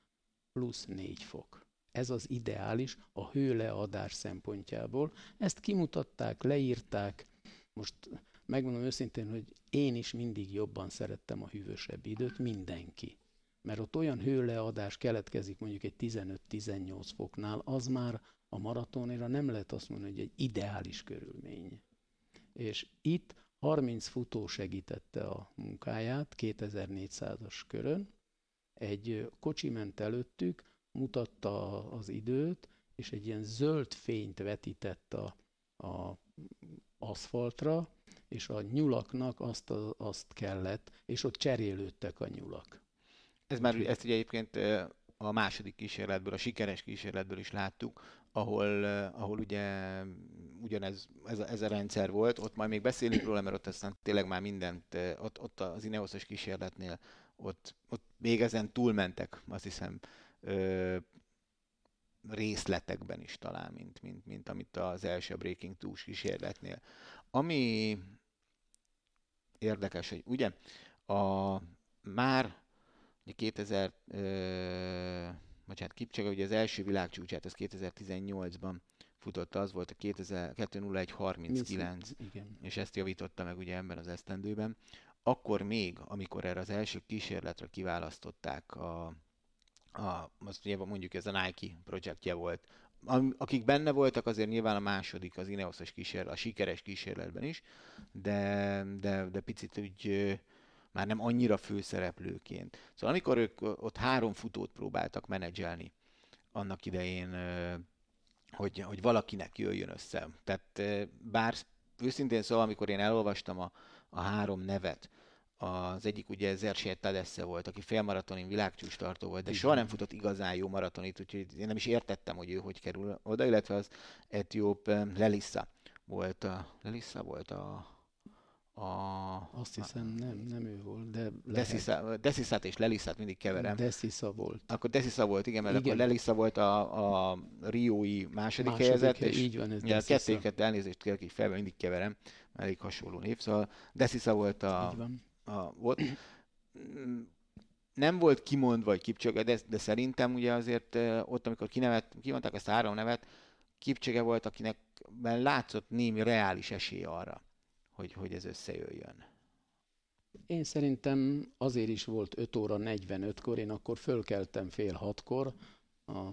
plusz 4 fok. Ez az ideális a hőleadás szempontjából. Ezt kimutatták, leírták. Most megmondom őszintén, hogy én is mindig jobban szerettem a hűvösebb időt, mindenki. Mert ott olyan hőleadás keletkezik mondjuk egy 15-18 foknál, az már a maratonira nem lehet azt mondani, hogy egy ideális körülmény. És itt 30 futó segítette a munkáját 2400-as körön, egy kocsi ment előttük, mutatta az időt, és egy ilyen zöld fényt vetített a, a aszfaltra, és a nyulaknak azt, a, azt kellett, és ott cserélődtek a nyulak. Ez már, ezt ugye egyébként a második kísérletből, a sikeres kísérletből is láttuk, ahol, ahol ugye ugyanez ez a, ez a rendszer volt, ott majd még beszélünk róla, mert ott aztán tényleg már mindent, ott, ott az Ineosos kísérletnél, ott, ott még ezen túlmentek, azt hiszem, részletekben is talán, mint, mint, mint amit az első Breaking Two kísérletnél. Ami érdekes, hogy ugye a már 2000, ö, vagy hát Kipcsega, ugye az első világcsúcsát, az 2018-ban futotta, az volt a 2.01.39, és ezt javította meg ugye ebben az esztendőben. Akkor még, amikor erre az első kísérletre kiválasztották a, a, azt ugye mondjuk ez a Nike projektje volt, akik benne voltak, azért nyilván a második, az Ineosos kísérlet, a sikeres kísérletben is, de, de, de picit úgy már nem annyira főszereplőként. Szóval amikor ők ott három futót próbáltak menedzselni annak idején, hogy, hogy valakinek jöjjön össze. Tehát bár őszintén szóval, amikor én elolvastam a, a három nevet, az egyik ugye Zersiet Tadesse volt, aki félmaratonin világcsúcs tartó volt, de soha nem futott igazán jó maratonit, úgyhogy én nem is értettem, hogy ő hogy kerül oda, illetve az etióp Lelissa volt a, Lelissa volt a, a... Azt hiszem, nem, nem ő volt, de Desiszát és Leliszát mindig keverem. Desisa volt. Akkor Desisa volt, igen, mert igen. akkor Lelisa volt a, a Riói második, második helyezett, és így van, ez ja, a kettőket elnézést kérek, így felben mindig keverem, elég hasonló név, szóval Desisa volt a... A volt, nem volt kimondva, vagy Kipcsöge, de, de szerintem ugye azért ott, amikor kinevet, kimondták ezt a három nevet, Kipcsöge volt, akinek látszott némi reális esély arra, hogy, hogy ez összejöjjön. Én szerintem azért is volt 5 óra 45-kor, én akkor fölkeltem fél hatkor, a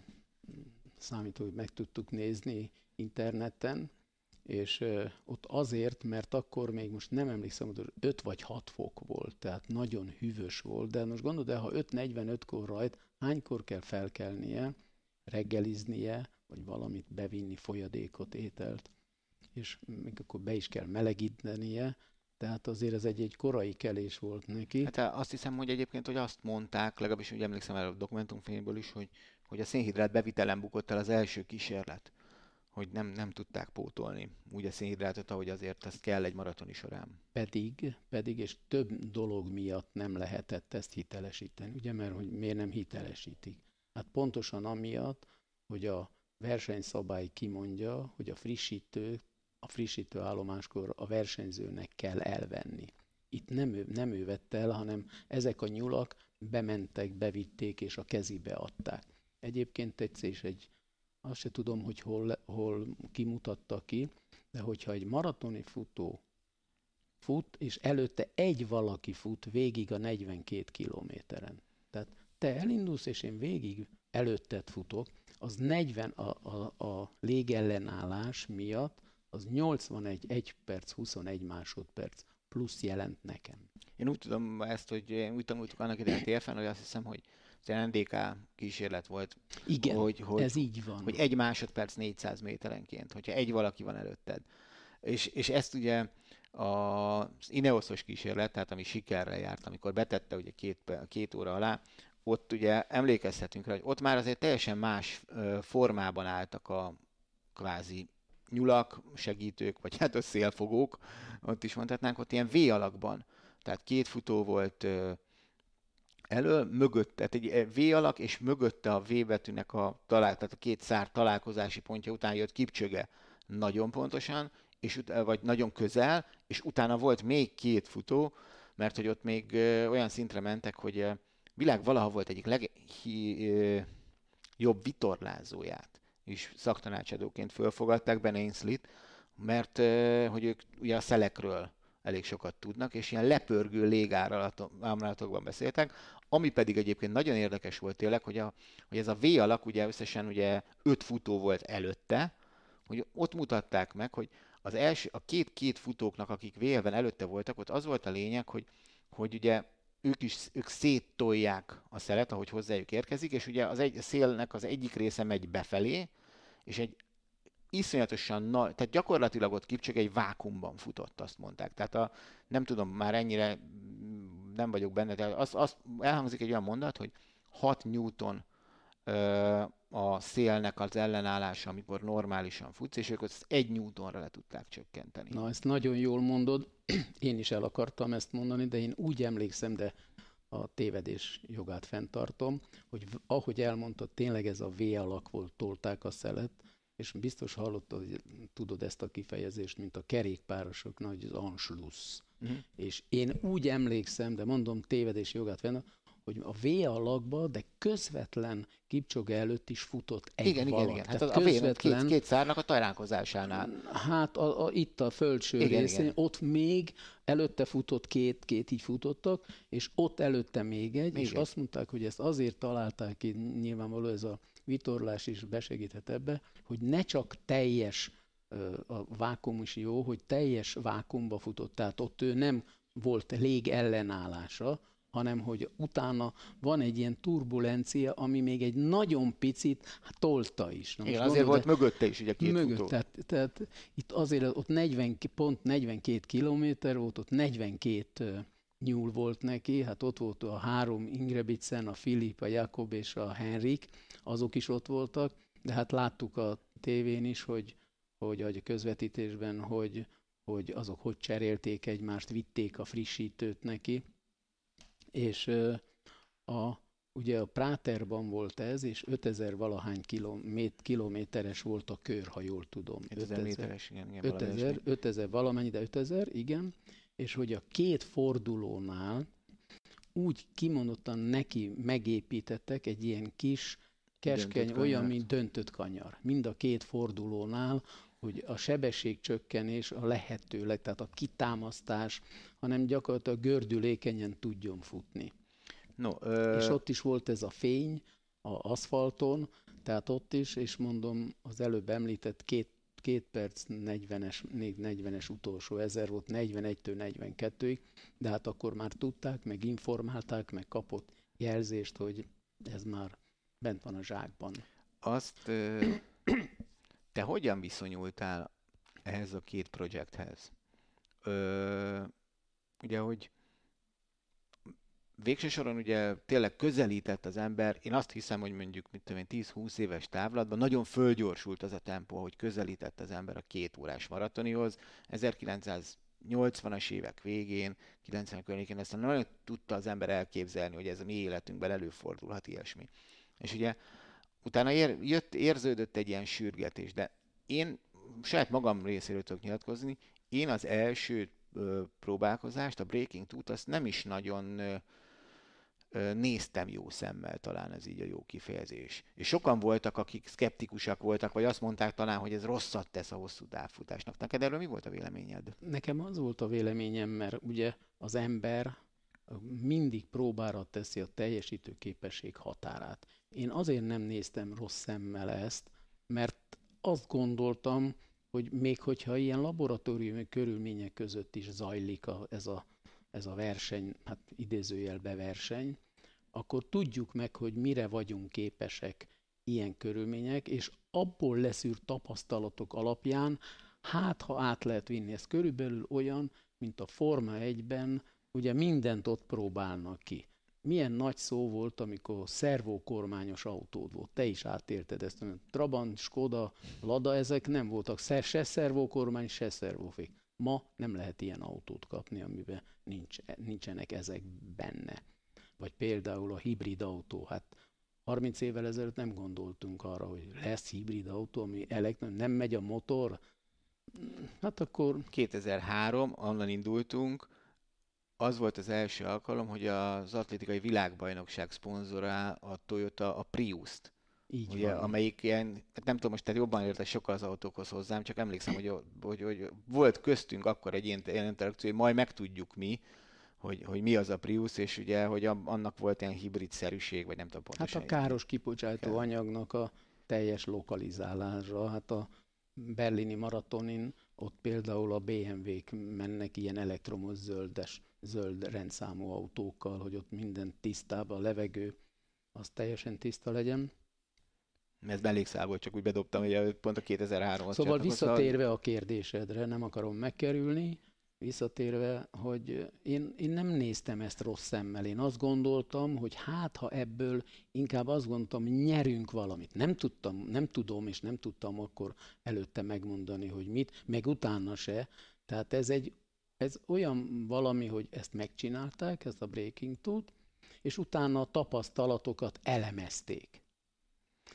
számítógép meg tudtuk nézni interneten, és ott azért, mert akkor még most nem emlékszem, hogy 5 vagy 6 fok volt, tehát nagyon hűvös volt, de most gondolod el, ha 5.45-kor rajt, hánykor kell felkelnie, reggeliznie, vagy valamit bevinni, folyadékot, ételt, és még akkor be is kell melegítenie, tehát azért ez egy-egy korai kelés volt neki. Hát azt hiszem, hogy egyébként, hogy azt mondták, legalábbis úgy emlékszem el a dokumentumfényből is, hogy, hogy a szénhidrát bevitelen bukott el az első kísérlet hogy nem, nem tudták pótolni úgy a szénhidrátot, ahogy azért ezt kell egy maratoni során. Pedig, pedig, és több dolog miatt nem lehetett ezt hitelesíteni, ugye, mert hogy miért nem hitelesítik? Hát pontosan amiatt, hogy a versenyszabály kimondja, hogy a frissítő, a frissítő állomáskor a versenyzőnek kell elvenni. Itt nem ő, nem ő vette el, hanem ezek a nyulak bementek, bevitték és a kezébe adták. Egyébként egyszer is egy azt se tudom, hogy hol, hol kimutatta ki, de hogyha egy maratoni futó fut, és előtte egy valaki fut végig a 42 kilométeren. Tehát te elindulsz, és én végig előtted futok, az 40 a, a, a légellenállás miatt, az 81 1 perc, 21 másodperc plusz jelent nekem. Én úgy tudom ezt, hogy úgy tanultuk annak idején TFN, hogy azt hiszem, hogy az NDK kísérlet volt. Igen, hogy, hogy, ez így van. Hogy egy másodperc 400 méterenként, hogyha egy valaki van előtted. És, és ezt ugye az Ineoszos kísérlet, tehát ami sikerrel járt, amikor betette ugye két, két óra alá, ott ugye emlékezhetünk rá, hogy ott már azért teljesen más formában álltak a kvázi nyulak, segítők, vagy hát a szélfogók, ott is mondhatnánk, ott ilyen V alakban. Tehát két futó volt elől, mögött, tehát egy V alak, és mögötte a V betűnek a, talál, tehát a két szár találkozási pontja után jött Kipcsöge nagyon pontosan, és vagy nagyon közel, és utána volt még két futó, mert hogy ott még ö, olyan szintre mentek, hogy a világ valaha volt egyik legjobb vitorlázóját is szaktanácsadóként fölfogadták, Ben Ainslit, mert hogy ők ugye a szelekről elég sokat tudnak, és ilyen lepörgő légáramlatokban beszéltek, ami pedig egyébként nagyon érdekes volt tényleg, hogy, a, hogy ez a V alak, ugye összesen ugye öt futó volt előtte, hogy ott mutatták meg, hogy az első, a két-két futóknak, akik vélven előtte voltak, ott az volt a lényeg, hogy, hogy ugye ők is ők széttolják a szelet, ahogy hozzájuk érkezik, és ugye az egy, a szélnek az egyik része megy befelé, és egy iszonyatosan nagy, tehát gyakorlatilag ott Kipcsök egy vákumban futott, azt mondták. Tehát a, nem tudom, már ennyire nem vagyok benne, tehát az, az elhangzik egy olyan mondat, hogy 6 Newton ö, a szélnek az ellenállása, amikor normálisan futsz, és ők azt egy Newtonra le tudták csökkenteni. Na, ezt nagyon jól mondod, én is el akartam ezt mondani, de én úgy emlékszem, de a tévedés jogát fenntartom, hogy ahogy elmondtad, tényleg ez a V alak volt, tolták a szelet, és biztos hallottad, hogy tudod ezt a kifejezést, mint a kerékpárosoknak, hogy az Anschluss. Uh-huh. És én úgy emlékszem, de mondom tévedés jogát venni, hogy a V alakba, de közvetlen Kipcsoge előtt is futott egy Igen, valak. igen, igen. Hát a közvetlen, két, két szárnak a találkozásánál. Hát a, a, itt a földső igen, részén, igen. ott még előtte futott két, két így futottak, és ott előtte még egy, igen. és azt mondták, hogy ezt azért találták ki, nyilvánvaló ez a vitorlás is besegíthet ebbe, hogy ne csak teljes a vákum is jó, hogy teljes vákumba futott, tehát ott ő nem volt lég ellenállása, hanem hogy utána van egy ilyen turbulencia, ami még egy nagyon picit hát, tolta is. Na, Igen, azért volt mögötte is ugye két mögött, futó. Tehát, tehát itt azért ott 40, pont 42 kilométer volt, ott 42 nyúl volt neki, hát ott volt a három Ingrebitsen, a Filip, a Jakob és a Henrik, azok is ott voltak, de hát láttuk a tévén is, hogy, hogy a közvetítésben, hogy, hogy azok hogy cserélték egymást, vitték a frissítőt neki, és a, ugye a Práterban volt ez, és 5000 valahány kilométeres volt a kör, ha jól tudom. 5000 méteres, igen. igen 5000, 5000 valamennyi, de 5000, igen, és hogy a két fordulónál úgy kimondottan neki megépítettek egy ilyen kis, keskeny, döntött olyan, mint döntött kanyar. Mind a két fordulónál, hogy a sebességcsökkenés a lehető tehát a kitámasztás, hanem gyakorlatilag gördülékenyen tudjon futni. No, ö... És ott is volt ez a fény a aszfalton, tehát ott is, és mondom, az előbb említett két, két perc 40-es, 40-es utolsó ezer volt, 41-től 42-ig, de hát akkor már tudták, meg informálták, meg kapott jelzést, hogy ez már bent van a zsákban. Azt te hogyan viszonyultál ehhez a két projekthez? Ö, ugye, hogy végső soron ugye tényleg közelített az ember, én azt hiszem, hogy mondjuk mit tudom én, 10-20 éves távlatban nagyon fölgyorsult az a tempó, hogy közelített az ember a két órás maratonihoz. 1980-as évek végén, 90 környékén aztán nagyon tudta az ember elképzelni, hogy ez a mi életünkben előfordulhat ilyesmi. És ugye utána ér, jött, érződött egy ilyen sürgetés, de én saját magam részéről tudok nyilatkozni, én az első ö, próbálkozást, a Breaking Tooth, azt nem is nagyon ö, néztem jó szemmel, talán ez így a jó kifejezés. És sokan voltak, akik szkeptikusak voltak, vagy azt mondták talán, hogy ez rosszat tesz a hosszú távfutásnak. Neked erről mi volt a véleményed? Nekem az volt a véleményem, mert ugye az ember mindig próbára teszi a teljesítő képesség határát. Én azért nem néztem rossz szemmel ezt, mert azt gondoltam, hogy még hogyha ilyen laboratóriumi körülmények között is zajlik a, ez, a, ez a verseny, hát idézőjelbe verseny, akkor tudjuk meg, hogy mire vagyunk képesek ilyen körülmények, és abból leszűrt tapasztalatok alapján, hát ha át lehet vinni, ez körülbelül olyan, mint a Forma 1-ben, ugye mindent ott próbálnak ki milyen nagy szó volt, amikor szervókormányos autód volt. Te is átérted ezt. Trabant, Skoda, Lada, ezek nem voltak se szervókormány, se szervófék. Ma nem lehet ilyen autót kapni, amiben nincs, nincsenek ezek benne. Vagy például a hibrid autó. Hát 30 évvel ezelőtt nem gondoltunk arra, hogy lesz hibrid autó, ami elektron, nem megy a motor. Hát akkor... 2003, onnan indultunk, az volt az első alkalom, hogy az atlétikai világbajnokság szponzorá a Toyota a Prius-t. Így ugye, van. amelyik ilyen, hát nem tudom, most tehát jobban értek sokkal az autókhoz hozzám, csak emlékszem, hogy, hogy, hogy volt köztünk akkor egy ilyen, ilyen interakció, hogy majd megtudjuk mi, hogy, hogy mi az a Prius, és ugye, hogy annak volt ilyen hibrid-szerűség, vagy nem tudom pontosan. Hát a káros kibocsátó anyagnak a teljes lokalizálása, hát a berlini maratonin ott például a BMW-k mennek ilyen elektromos zöldes zöld rendszámú autókkal, hogy ott minden tisztában, a levegő az teljesen tiszta legyen. Ez mellékszál volt, csak úgy bedobtam, hogy pont a 2003 as Szóval visszatérve a kérdésedre, nem akarom megkerülni, visszatérve, hogy én, én nem néztem ezt rossz szemmel. Én azt gondoltam, hogy hát, ha ebből inkább azt gondoltam, nyerünk valamit. Nem tudtam, nem tudom, és nem tudtam akkor előtte megmondani, hogy mit, meg utána se. Tehát ez egy ez olyan valami, hogy ezt megcsinálták, ezt a breaking tud, és utána a tapasztalatokat elemezték.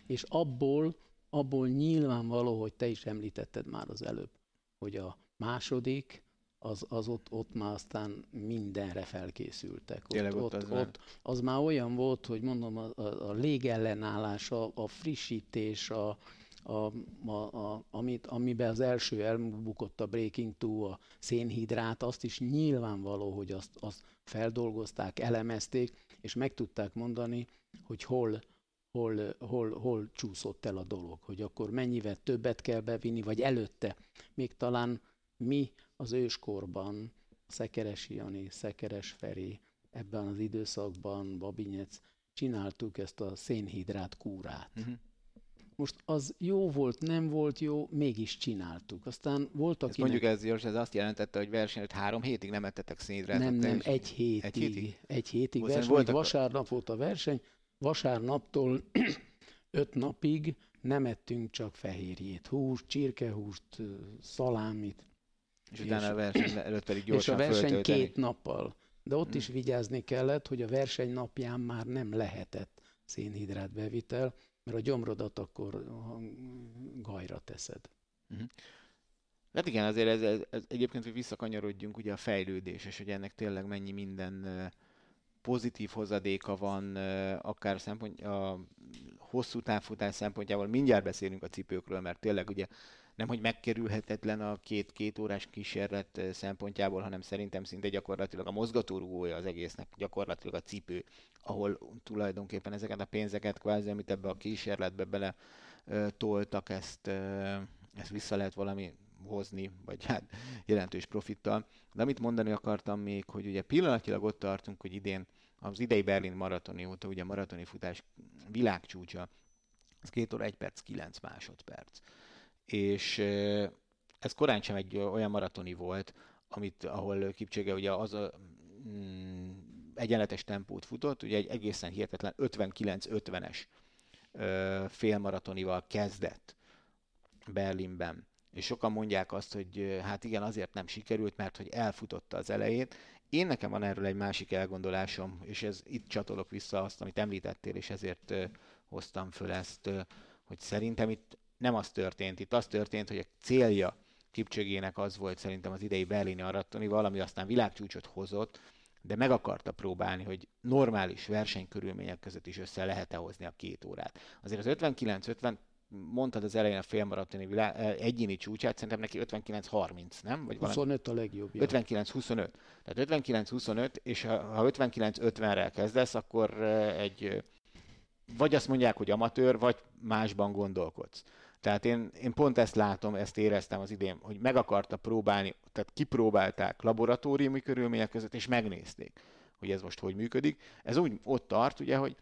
És abból, abból nyilvánvaló, hogy te is említetted már az előbb, hogy a második, az, az ott, ott már aztán mindenre felkészültek. Ott, ott, az, ott, ott, az már olyan volt, hogy mondom, a, a, a légellenállás, a, a frissítés, a, a, a, a, amit, amiben az első elbukott a Breaking Two, a szénhidrát, azt is nyilvánvaló, hogy azt, azt feldolgozták, elemezték, és meg tudták mondani, hogy hol, hol, hol, hol csúszott el a dolog, hogy akkor mennyivel többet kell bevinni, vagy előtte. Még talán mi az őskorban, Szekeres Jani, Szekeres Feri, ebben az időszakban, Babinyec, csináltuk ezt a szénhidrát kúrát. Uh-huh. Most az jó volt, nem volt jó, mégis csináltuk. Aztán volt, akinek... mondjuk ez, Jors, ez azt jelentette, hogy versenyt három hétig nem ettetek szénhidrátot. Nem, nem, egy hétig. Egy hétig? Egy hétig verseny. Voltak... Vasárnap volt a verseny, vasárnaptól öt napig nem ettünk csak fehérjét, húst, csirkehúst, szalámit. És, és utána a verseny előtt pedig gyorsan És a verseny föltölteni. két nappal. De ott is vigyázni kellett, hogy a verseny napján már nem lehetett szénhidrát bevitel, mert a gyomrodat akkor gajra teszed. Uh-huh. Hát igen, azért ez, ez, ez egyébként, hogy visszakanyarodjunk ugye a fejlődés, és hogy ennek tényleg mennyi minden pozitív hozadéka van, akár szempont, a hosszú távfutás szempontjából. Mindjárt beszélünk a cipőkről, mert tényleg ugye nem, hogy megkerülhetetlen a két, két órás kísérlet szempontjából, hanem szerintem szinte gyakorlatilag a mozgatórugója az egésznek, gyakorlatilag a cipő, ahol tulajdonképpen ezeket a pénzeket kvázi, amit ebbe a kísérletbe bele toltak, ezt, ezt vissza lehet valami hozni, vagy hát jelentős profittal. De amit mondani akartam még, hogy ugye pillanatilag ott tartunk, hogy idén az idei Berlin maratoni óta, ugye a maratoni futás világcsúcsa, az 2 óra 1 perc 9 másodperc. És ez korán sem egy olyan maratoni volt, amit, ahol Kipcsége ugye az a mm, egyenletes tempót futott, ugye egy egészen hihetetlen 59-50-es félmaratonival kezdett Berlinben és sokan mondják azt, hogy hát igen, azért nem sikerült, mert hogy elfutotta az elejét. Én nekem van erről egy másik elgondolásom, és ez itt csatolok vissza azt, amit említettél, és ezért hoztam föl ezt, hogy szerintem itt nem az történt, itt az történt, hogy a célja Kipcsögének az volt szerintem az idei berlini aratoni, valami aztán világcsúcsot hozott, de meg akarta próbálni, hogy normális versenykörülmények között is össze lehet-e hozni a két órát. Azért az 59-50 mondtad az elején a félmaratoni világ, egyéni csúcsát, szerintem neki 59-30, nem? Vagy 25 a legjobb. 59-25. Tehát 59-25, és ha 59-50-rel kezdesz, akkor egy vagy azt mondják, hogy amatőr, vagy másban gondolkodsz. Tehát én, én pont ezt látom, ezt éreztem az idén, hogy meg akarta próbálni, tehát kipróbálták laboratóriumi körülmények között, és megnézték, hogy ez most hogy működik. Ez úgy ott tart, ugye, hogy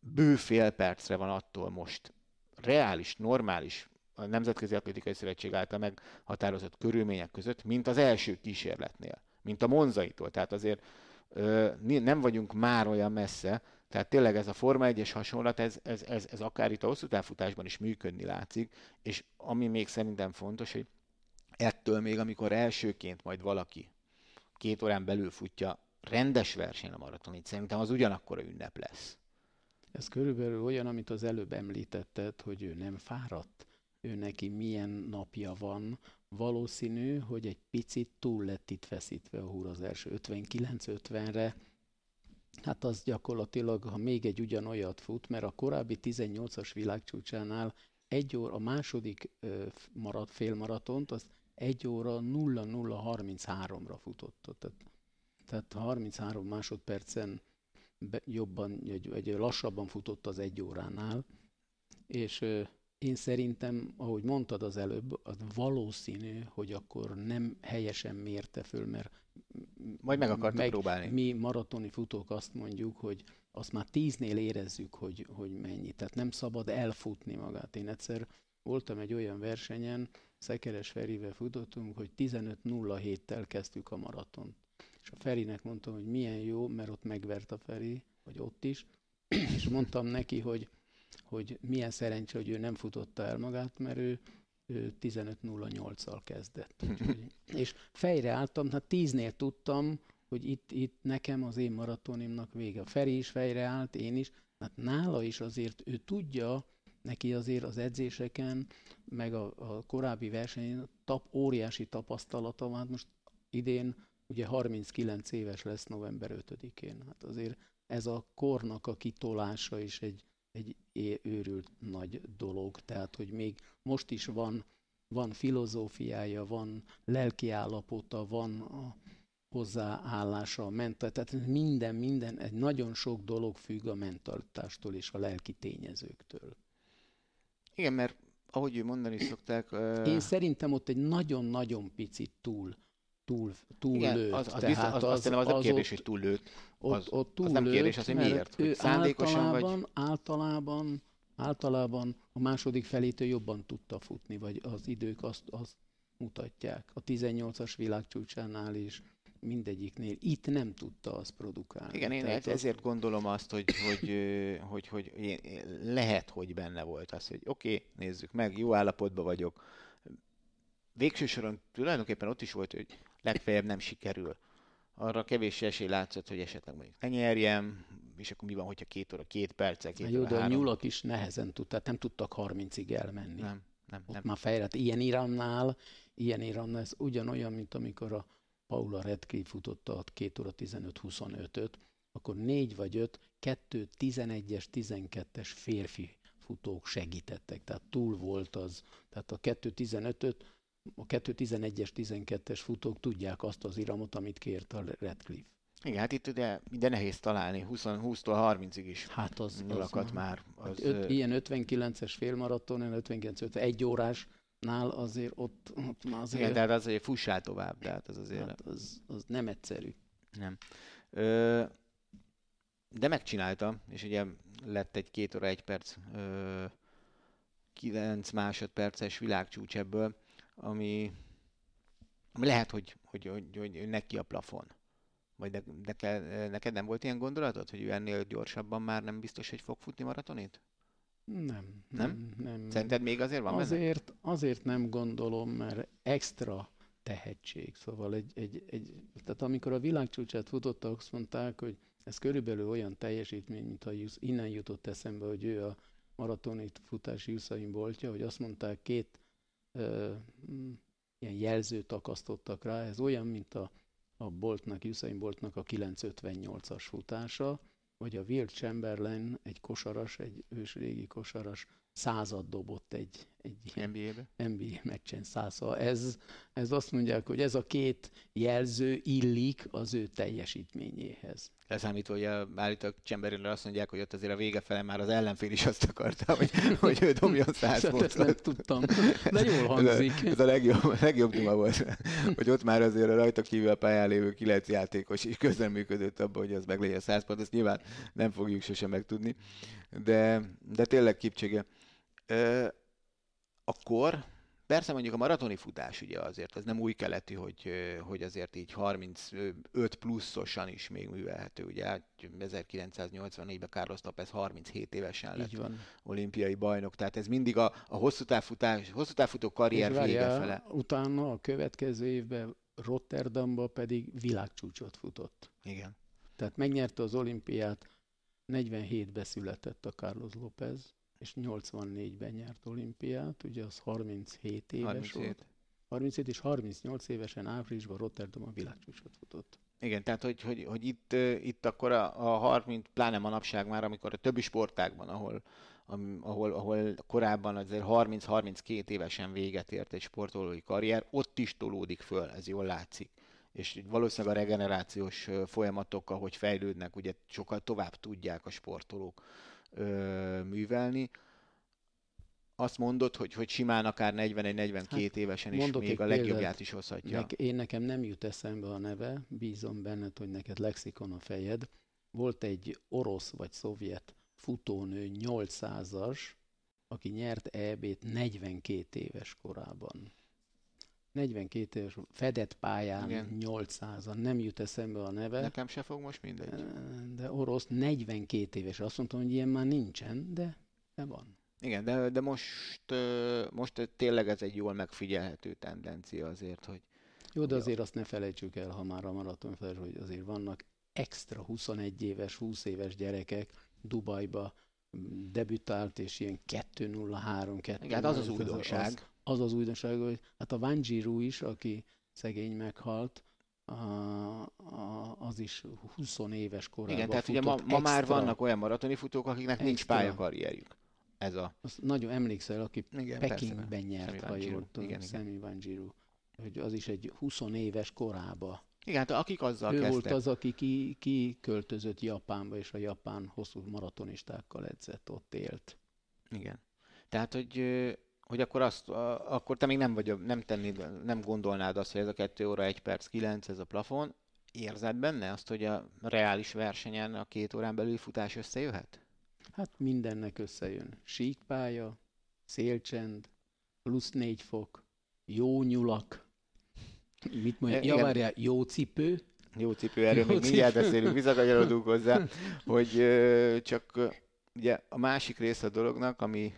bő fél percre van attól most reális, normális a Nemzetközi Atlétikai Szövetség által meghatározott körülmények között, mint az első kísérletnél, mint a Monzaitól. Tehát azért ö, nem vagyunk már olyan messze, tehát tényleg ez a Forma 1-es hasonlat, ez, ez, ez, ez akár itt a hosszú távfutásban is működni látszik, és ami még szerintem fontos, hogy ettől még, amikor elsőként majd valaki két órán belül futja rendes verseny a maratonit, szerintem az ugyanakkor a ünnep lesz. Ez körülbelül olyan, amit az előbb említetted, hogy ő nem fáradt, ő neki milyen napja van, valószínű, hogy egy picit túl lett itt feszítve a húr az első 59-50-re, hát az gyakorlatilag, ha még egy ugyanolyat fut, mert a korábbi 18-as világcsúcsánál egy óra, a második marad, félmaratont, az egy óra 0033-ra futott. Tehát, tehát 33 másodpercen be, jobban, vagy, vagy lassabban futott az egy óránál, és én szerintem, ahogy mondtad az előbb, az valószínű, hogy akkor nem helyesen mérte föl, mert majd meg akarta meg, próbálni. Mi maratoni futók azt mondjuk, hogy azt már tíznél érezzük, hogy, hogy mennyi. Tehát nem szabad elfutni magát. Én egyszer voltam egy olyan versenyen, Szekeres Ferivel futottunk, hogy 15.07-tel kezdtük a maratont. És a Ferinek mondtam, hogy milyen jó, mert ott megvert a Feri, vagy ott is, és mondtam neki, hogy, hogy milyen szerencsé, hogy ő nem futotta el magát, mert ő, ő 15.08-al kezdett. Úgyhogy, és fejre álltam, hát tíznél tudtam, hogy itt, itt nekem az én maratonimnak vége. Feri is fejre állt, én is. Hát nála is azért ő tudja, neki azért az edzéseken, meg a, a korábbi versenyen tap, óriási tapasztalata van. Hát most idén ugye 39 éves lesz november 5-én. Hát azért ez a kornak a kitolása is egy, egy őrült nagy dolog. Tehát, hogy még most is van, van filozófiája, van lelkiállapota, van a hozzáállása, a mental, tehát minden, minden, egy nagyon sok dolog függ a mentalitástól és a lelki tényezőktől. Igen, mert ahogy ő mondani szokták... Én szerintem ott egy nagyon-nagyon picit túl túl, túl Igen, lőtt. Az, az, Tehát az, az, az, az, az nem kérdés, ott, hogy túl lőtt. Az, ott, ott túl az nem kérdés, az, hogy miért. Hogy szándékosan általában, vagy... általában, általában a második felétől jobban tudta futni, vagy az idők azt, azt mutatják. A 18-as világcsúcsánál is mindegyiknél. Itt nem tudta azt produkálni. Igen, én Tehát ezért az... gondolom azt, hogy, hogy, hogy, hogy, hogy lehet, hogy benne volt az, hogy oké, okay, nézzük meg, jó állapotban vagyok, végső soron tulajdonképpen ott is volt, hogy legfeljebb nem sikerül. Arra kevés esély látszott, hogy esetleg mondjuk ne nyerjem, és akkor mi van, hogyha két óra, két perccel, két Jó, óra, de a három. nyulak is nehezen tudták, nem tudtak 30-ig elmenni. Nem, nem, Ott nem. már fejlett. Ilyen Irannál, ilyen Irannál, ez ugyanolyan, mint amikor a Paula Redcliffe futotta a 2 óra 15-25-öt, akkor négy vagy öt, kettő 11-es, 12-es férfi futók segítettek, tehát túl volt az. Tehát a 2.15-öt, a 2.11-es, 12-es futók tudják azt az iramot, amit kért a Redcliffe. Igen, hát itt ugye de nehéz találni, 20, 20-tól 30-ig is Hát az, nyulakat az már. Az, Hát öt, ilyen 59-es félmaraton, 59 50 egy órásnál azért ott, ott már azért, igen, tehát az, hogy fussál tovább, de hát az azért hát az, az nem egyszerű. nem. Ö, de megcsináltam, és ugye lett egy két óra, egy perc, ö, 9 másodperces világcsúcs ebből, ami, ami lehet, hogy, hogy, hogy, hogy neki a plafon. Vagy de, de ke, neked nem volt ilyen gondolatod, hogy ő ennél gyorsabban már nem biztos, hogy fog futni maratonit? Nem, Nem? nem. Szerinted még azért van benne? azért, azért nem gondolom, mert extra tehetség. Szóval egy, egy, egy, tehát amikor a világcsúcsát futottak, azt mondták, hogy ez körülbelül olyan teljesítmény, mint ha innen jutott eszembe, hogy ő a maratoni futási Usain Boltja, hogy azt mondták, két ö, ilyen jelzőt akasztottak rá, ez olyan, mint a, a Boltnak, Usain Boltnak a 958-as futása, vagy a Will Chamberlain, egy kosaras, egy ősrégi kosaras, század dobott egy, egy NBA-be? NBA meccsen száz. Szóval ez, ez azt mondják, hogy ez a két jelző illik az ő teljesítményéhez. Leszámítva, hogy állítólag Chamberlainre azt mondják, hogy ott azért a vége fele már az ellenfél is azt akarta, hogy, hogy ő dobjon száz Hát ezt nem pontot. tudtam, de jól hangzik. Ez a, ez a legjobb, a legjobb duma volt, hogy ott már azért a rajta kívül a pályán lévő kilenc játékos is közreműködött abban, hogy az meg legyen 100 pont, ezt nyilván nem fogjuk sosem megtudni, de, de tényleg kipcsége. Akkor persze mondjuk a maratoni futás ugye azért, az nem új keletű, hogy, hogy azért így 35 pluszosan is még művelhető. Ugye hát 1984-ben Carlos López 37 évesen lett Így van. olimpiai bajnok, tehát ez mindig a, a hosszú távfutás, hosszú távfutó karrier vége fele. utána a következő évben Rotterdamba pedig világcsúcsot futott. Igen. Tehát megnyerte az olimpiát, 47-ben született a Carlos López, és 84-ben nyert olimpiát, ugye az 37 éves 37. volt. 37 és 38 évesen áprilisban Rotterdamban világcsúcsot futott. Igen, tehát hogy, hogy, hogy itt, itt akkor a, a 30, pláne manapság már, amikor a többi sportágban, ahol, ahol, ahol korábban azért 30-32 évesen véget ért egy sportolói karrier, ott is tolódik föl, ez jól látszik. És valószínűleg a regenerációs folyamatok, ahogy fejlődnek, ugye sokkal tovább tudják a sportolók ö, művelni. Azt mondod, hogy, hogy simán akár 41-42 hát, évesen is még a legjobbját példát. is hozhatja. Nek, én nekem nem jut eszembe a neve, bízom benned, hogy neked lexikon a fejed. Volt egy orosz vagy szovjet futónő 800-as, aki nyert EB-t 42 éves korában. 42 éves, fedett pályán Igen. 800-an, nem jut eszembe a neve, Nekem se fog most mindegy. de orosz 42 éves. Azt mondtam, hogy ilyen már nincsen, de, de van. Igen, de, de most, most tényleg ez egy jól megfigyelhető tendencia azért, hogy Jó, de azért azt ne felejtsük el, ha már a maraton fel, hogy azért vannak extra 21 éves, 20 éves gyerekek Dubajba debütált, és ilyen 2-0-3, 2 igen, hát az az újdonság. Az, az az újdonság, hogy hát a Vanjiru is, aki szegény meghalt, a, a, az is 20 éves korában Igen, tehát ugye ma, ma már vannak olyan maratoni futók, akiknek nincs Extra. pályakarrierjük. Ez a... Azt nagyon emlékszel, aki Igen, persze. Pekingben nyert, Sammy ha jól tudom. Sammy Vanjiru. Hogy az is egy 20 éves korába Igen, hát akik azzal ő kezdtek. volt az, aki ki, ki költözött Japánba, és a japán hosszú maratonistákkal edzett, ott élt. Igen. Tehát, hogy, hogy akkor azt, a- akkor te még nem vagy, nem tennéd, nem gondolnád azt, hogy ez a 2 óra 1 perc 9, ez a plafon. Érzed benne azt, hogy a reális versenyen a két órán belüli futás összejöhet? Hát mindennek összejön. Síkpálya, szélcsend, plusz négy fok, jó nyulak, mit mondja, ja, várjál, jó cipő, Jó cipő, erről Jó még mindjárt cipő. beszélünk, visszakanyarodunk hozzá, hogy csak ugye a másik része a dolognak, ami,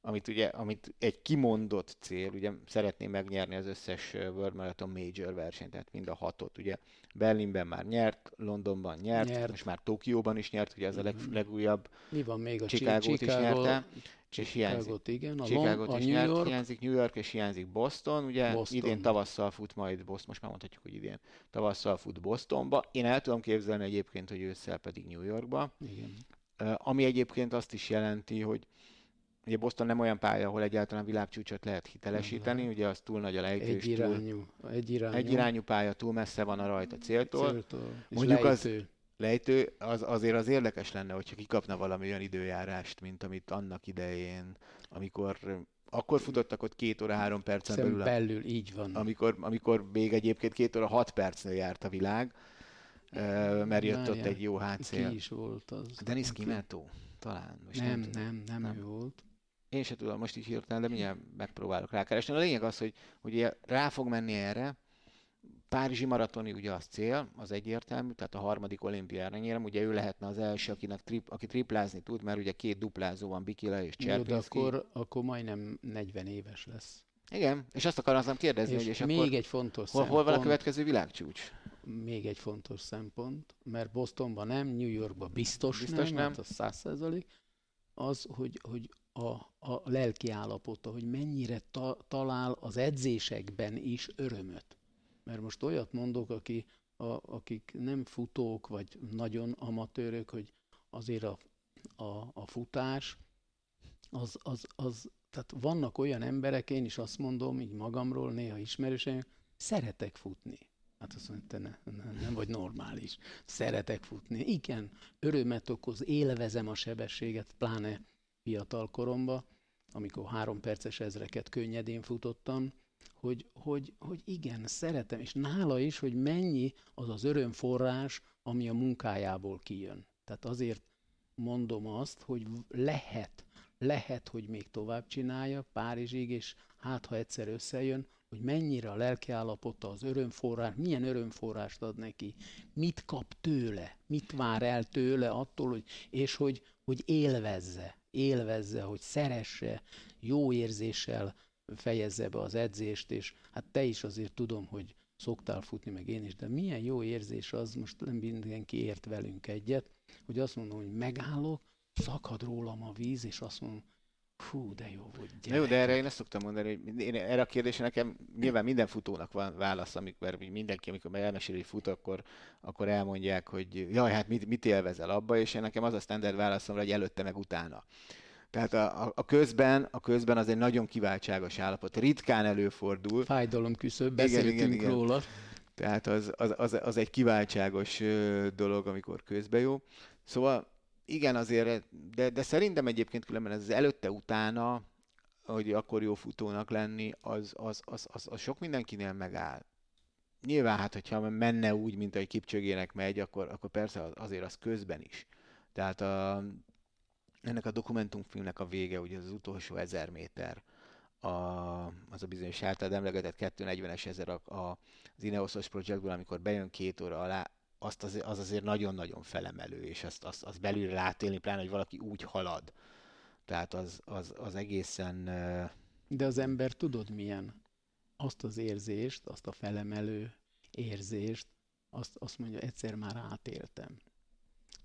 amit ugye, amit egy kimondott cél, ugye szeretné megnyerni az összes World Marathon Major versenyt, tehát mind a hatot, ugye Berlinben már nyert, Londonban nyert, nyert. most már Tokióban is nyert, ugye az a leg, mhm. legújabb. Mi van még a Chicago-t is nyerte, és hiányzik. Igen, a Chicago-t is New nyert, York. hiányzik New York, és hiányzik Boston, ugye Boston. idén tavasszal fut majd Boston, most már mondhatjuk, hogy idén tavasszal fut Bostonba. Én el tudom képzelni egyébként, hogy ősszel pedig New Yorkba. Igen. Ami egyébként azt is jelenti, hogy Ugye Boston nem olyan pálya, ahol egyáltalán világcsúcsot lehet hitelesíteni, ugye az túl nagy a lejtő. Egy irányú, túl, egy irányú. Egy irányú pálya, túl messze van a rajta céltól. céltól. Mondjuk lejtő. az lejtő, az azért az érdekes lenne, hogyha kikapna valami olyan időjárást, mint amit annak idején, amikor akkor futottak ott két óra három percen Szem belül. belül, így van. Amikor, amikor még egyébként két óra hat percnél járt a világ, mert jött Várjál, ott egy jó hátszél. Ki is volt az? Denis Kimetto, talán. Most nem, nem, nem, nem, nem, ő volt. Én se tudom most így hirtelen, de mindjárt megpróbálok rákeresni. A lényeg az, hogy, hogy rá fog menni erre, Párizsi maratoni ugye az cél, az egyértelmű, tehát a harmadik olimpiára nyerem, ugye ő lehetne az első, akinek trip, aki triplázni tud, mert ugye két duplázó van, Bikila és Cserpinski. de akkor, akkor majdnem 40 éves lesz. Igen, és azt akartam kérdezni, és hogy és még akkor egy fontos hol, hol van a következő világcsúcs? Még egy fontos szempont, mert Bostonban nem, New Yorkban biztos, biztos nem, nem. Hát az száz százalék, az, hogy, hogy a, a lelki állapota, hogy mennyire ta, talál az edzésekben is örömöt. Mert most olyat mondok, aki, a, akik nem futók, vagy nagyon amatőrök, hogy azért a, a, a futás, az, az, az, tehát vannak olyan emberek, én is azt mondom, így magamról, néha ismerősen, szeretek futni. Hát azt mondja, te ne, ne, nem vagy normális. Szeretek futni. Igen, örömet okoz, élvezem a sebességet, pláne fiatal koromba, amikor három perces ezreket könnyedén futottam, hogy, hogy, hogy igen, szeretem, és nála is, hogy mennyi az az örömforrás, ami a munkájából kijön. Tehát azért mondom azt, hogy lehet, lehet, hogy még tovább csinálja Párizsig, és hát ha egyszer összejön, hogy mennyire a lelkiállapota, az örömforrás, milyen örömforrást ad neki, mit kap tőle, mit vár el tőle attól, hogy, és hogy, hogy élvezze, élvezze, hogy szeresse, jó érzéssel fejezze be az edzést, és hát te is azért tudom, hogy szoktál futni, meg én is, de milyen jó érzés az, most nem mindenki ért velünk egyet, hogy azt mondom, hogy megállok, szakad rólam a víz, és azt mondom, Hú, de jó volt. Gyerek. Jó, de erre én ezt szoktam mondani, hogy én, erre a kérdésre nekem nyilván minden futónak van válasz, amikor mindenki, amikor elmesél, hogy fut, akkor, akkor elmondják, hogy jaj, hát mit, mit élvezel abba, és én nekem az a standard válaszom, hogy előtte meg utána. Tehát a, a, a, közben, a közben az egy nagyon kiváltságos állapot. Ritkán előfordul. Fájdalom küszöbb, beszéltünk igen, igen, róla. Igen. Tehát az, az, az, az egy kiváltságos dolog, amikor közben jó. Szóval igen, azért, de, de szerintem egyébként különben ez az előtte-utána, hogy akkor jó futónak lenni, az, az, az, az, az sok mindenkinél megáll. Nyilván, hát, hogyha menne úgy, mint ahogy Kipcsögének megy, akkor, akkor persze azért az közben is. Tehát a, ennek a dokumentumfilmnek a vége, ugye az utolsó ezer méter, a, az a bizonyos általad emlegetett 240-es ezer a, a, az Ineosos projektből, amikor bejön két óra alá, azt az, az azért nagyon-nagyon felemelő, és azt, azt, azt belülre látélni, pláne, hogy valaki úgy halad. Tehát az, az, az egészen... De az ember tudod milyen? Azt az érzést, azt a felemelő érzést, azt, azt mondja, egyszer már átéltem.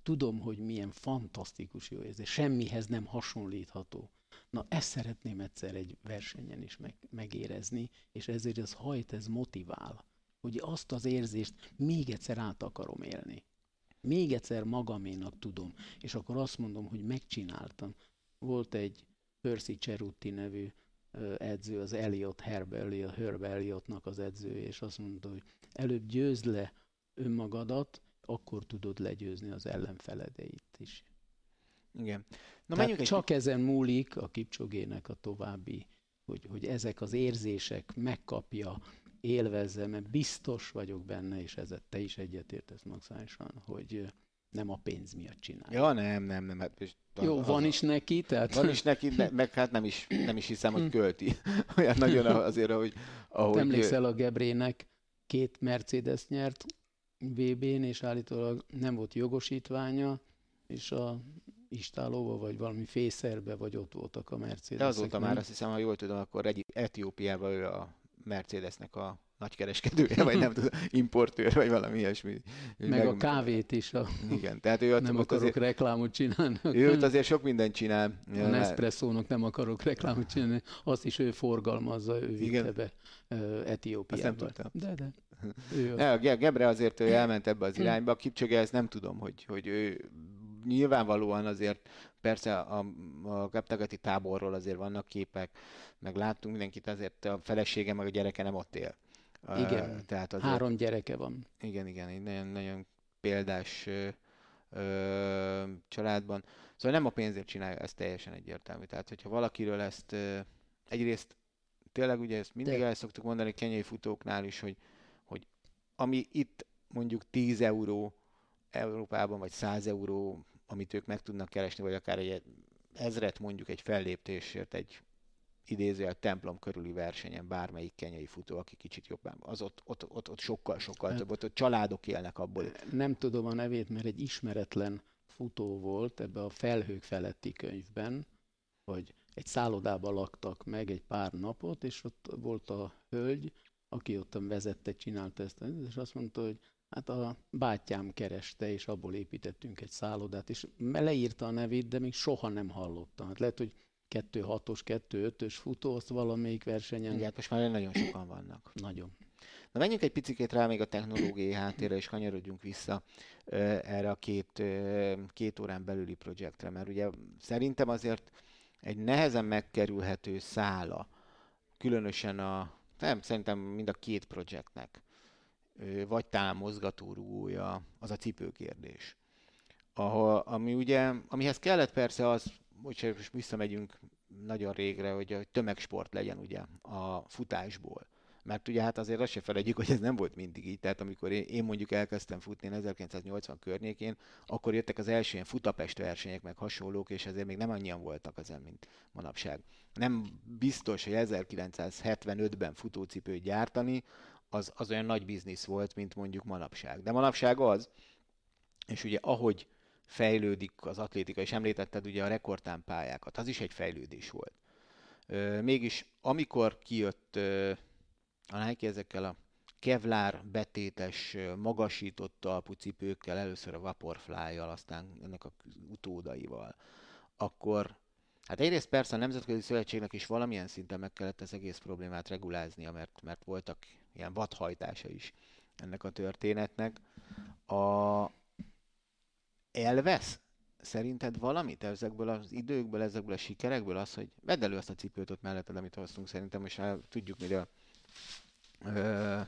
Tudom, hogy milyen fantasztikus jó érzés, semmihez nem hasonlítható. Na, ezt szeretném egyszer egy versenyen is meg, megérezni, és ezért ez hajt, ez motivál hogy azt az érzést még egyszer át akarom élni. Még egyszer magaménak tudom. És akkor azt mondom, hogy megcsináltam. Volt egy Percy Cerutti nevű edző, az Elliot, Herb Elliot, Herb Elliotnak az edzője, és azt mondta, hogy előbb győzd le önmagadat, akkor tudod legyőzni az ellenfeledeit is. Igen. Na, Tehát egy... csak ezen múlik a Kipcsogének a további, hogy, hogy ezek az érzések megkapja, élvezze, mert biztos vagyok benne, és ezzel te is egyetértesz maximálisan, hogy nem a pénz miatt csinálja. Ja, nem, nem, nem. Hát, Jó, az, van is neki, tehát... Van is neki, de, meg hát nem is, nem is hiszem, hogy költi. Olyan nagyon azért, ahogy... ahogy... Emlékszel a Gebrének két Mercedes nyert VB-n, és állítólag nem volt jogosítványa, és a istálóba, vagy valami fészerbe, vagy ott voltak a Mercedes. De azóta már azt hiszem, ha jól tudom, akkor egy Etiópiában ő a Mercedesnek a nagykereskedője, vagy nem tudom, importőr, vagy valami ilyesmi. Meg, meg a kávét is. A... Igen, tehát ő nem akarok azért, reklámot csinálni. Ő ott azért sok mindent csinál. A Nespresso-nak nem akarok reklámot csinálni, azt is ő forgalmazza, ő vitte be Etiópiába. Azt nem tudtam. De, de. Ő ne, a Gebre azért ő elment ebbe az irányba, a Kipcsöge ezt nem tudom, hogy, hogy ő nyilvánvalóan azért persze a, a Geptagati táborról azért vannak képek, meg láttunk mindenkit, azért a felesége meg a gyereke nem ott él. Igen, uh, tehát azért, három gyereke van. Igen, igen, egy nagyon, nagyon példás ö, ö, családban. Szóval nem a pénzért csinálja, ez teljesen egyértelmű. Tehát, hogyha valakiről ezt ö, egyrészt tényleg ugye ezt mindig De... el szoktuk mondani kenyai futóknál is, hogy, hogy ami itt mondjuk 10 euró Európában, vagy 100 euró, amit ők meg tudnak keresni, vagy akár egy ezret mondjuk egy felléptésért, egy idézőjel templom körüli versenyen bármelyik kenyai futó, aki kicsit jobban, az ott, ott, ott, ott sokkal, sokkal hát, több, ott, ott családok élnek abból. Nem tudom a nevét, mert egy ismeretlen futó volt ebbe a felhők feletti könyvben, hogy egy szállodában laktak meg egy pár napot, és ott volt a hölgy, aki ott vezette, csinálta ezt, és azt mondta, hogy hát a bátyám kereste, és abból építettünk egy szállodát, és leírta a nevét, de még soha nem hallottam. Hát lehet, hogy 2-6-os, 2-5-ös futó, azt valamelyik versenyen. Igen, most már nagyon sokan vannak. Nagyon. Na menjünk egy picit rá még a technológiai háttérre, és kanyarodjunk vissza uh, erre a két, uh, két órán belüli projektre, mert ugye szerintem azért egy nehezen megkerülhető szála, különösen a, nem, szerintem mind a két projektnek, vagy talán mozgatórugója, az a cipőkérdés. Ahol, ami ugye, amihez kellett persze az, hogyha most visszamegyünk nagyon régre, hogy a tömegsport legyen ugye a futásból. Mert ugye hát azért azt se felejtjük, hogy ez nem volt mindig így. Tehát amikor én, én mondjuk elkezdtem futni 1980 környékén, akkor jöttek az első ilyen futapest versenyek, meg hasonlók, és ezért még nem annyian voltak ezen, mint manapság. Nem biztos, hogy 1975-ben futócipőt gyártani, az, az olyan nagy biznisz volt, mint mondjuk manapság. De manapság az, és ugye ahogy fejlődik az atlétika, és említetted ugye a rekordtámpályákat, az is egy fejlődés volt. Mégis amikor kijött a Nike ezekkel a kevlár betétes, magasított talpú cipőkkel, először a Vaporfly-jal, aztán ennek a utódaival, akkor hát egyrészt persze a Nemzetközi Szövetségnek is valamilyen szinten meg kellett az egész problémát reguláznia, mert, mert voltak ilyen vadhajtása is ennek a történetnek. A, elvesz szerinted valamit ezekből az időkből, ezekből a sikerekből az, hogy vedd elő azt a cipőt ott melletted, amit hoztunk szerintem, és tudjuk, miről ö,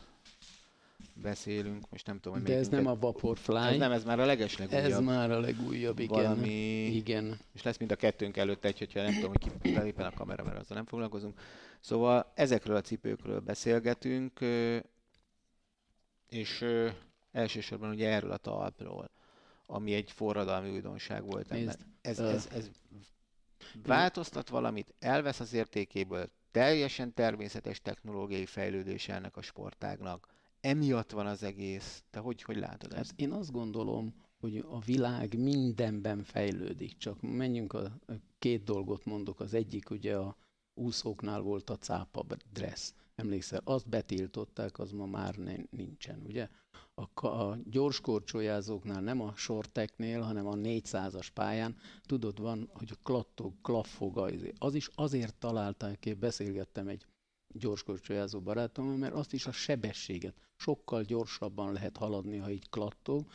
beszélünk, most nem tudom, hogy De ez nem a Vaporfly. Ez nem, ez már a legeslegújabb. Ez már a legújabb, igen. Valami, igen. És lesz mind a kettőnk előtt egy, hogyha nem tudom, hogy ki belépen a kamera, mert azzal nem foglalkozunk. Szóval ezekről a cipőkről beszélgetünk, és elsősorban ugye erről a talpról ami egy forradalmi újdonság volt Nézd, Ez, ez, ez változtat valamit, elvesz az értékéből, teljesen természetes technológiai fejlődése ennek a sportágnak. Emiatt van az egész. Te hogy, hogy látod ezt? Hát én azt gondolom, hogy a világ mindenben fejlődik. Csak menjünk a, a két dolgot mondok. Az egyik ugye a úszóknál volt a cápa dress. Emlékszel, azt betiltották, az ma már nincsen, ugye? a, a gyorskorcsolyázóknál, nem a sorteknél, hanem a 400-as pályán, tudod, van, hogy klattog, klaffog, az is azért találták ki, beszélgettem egy gyorskorcsolyázó barátommal, mert azt is a sebességet sokkal gyorsabban lehet haladni, ha így klattog,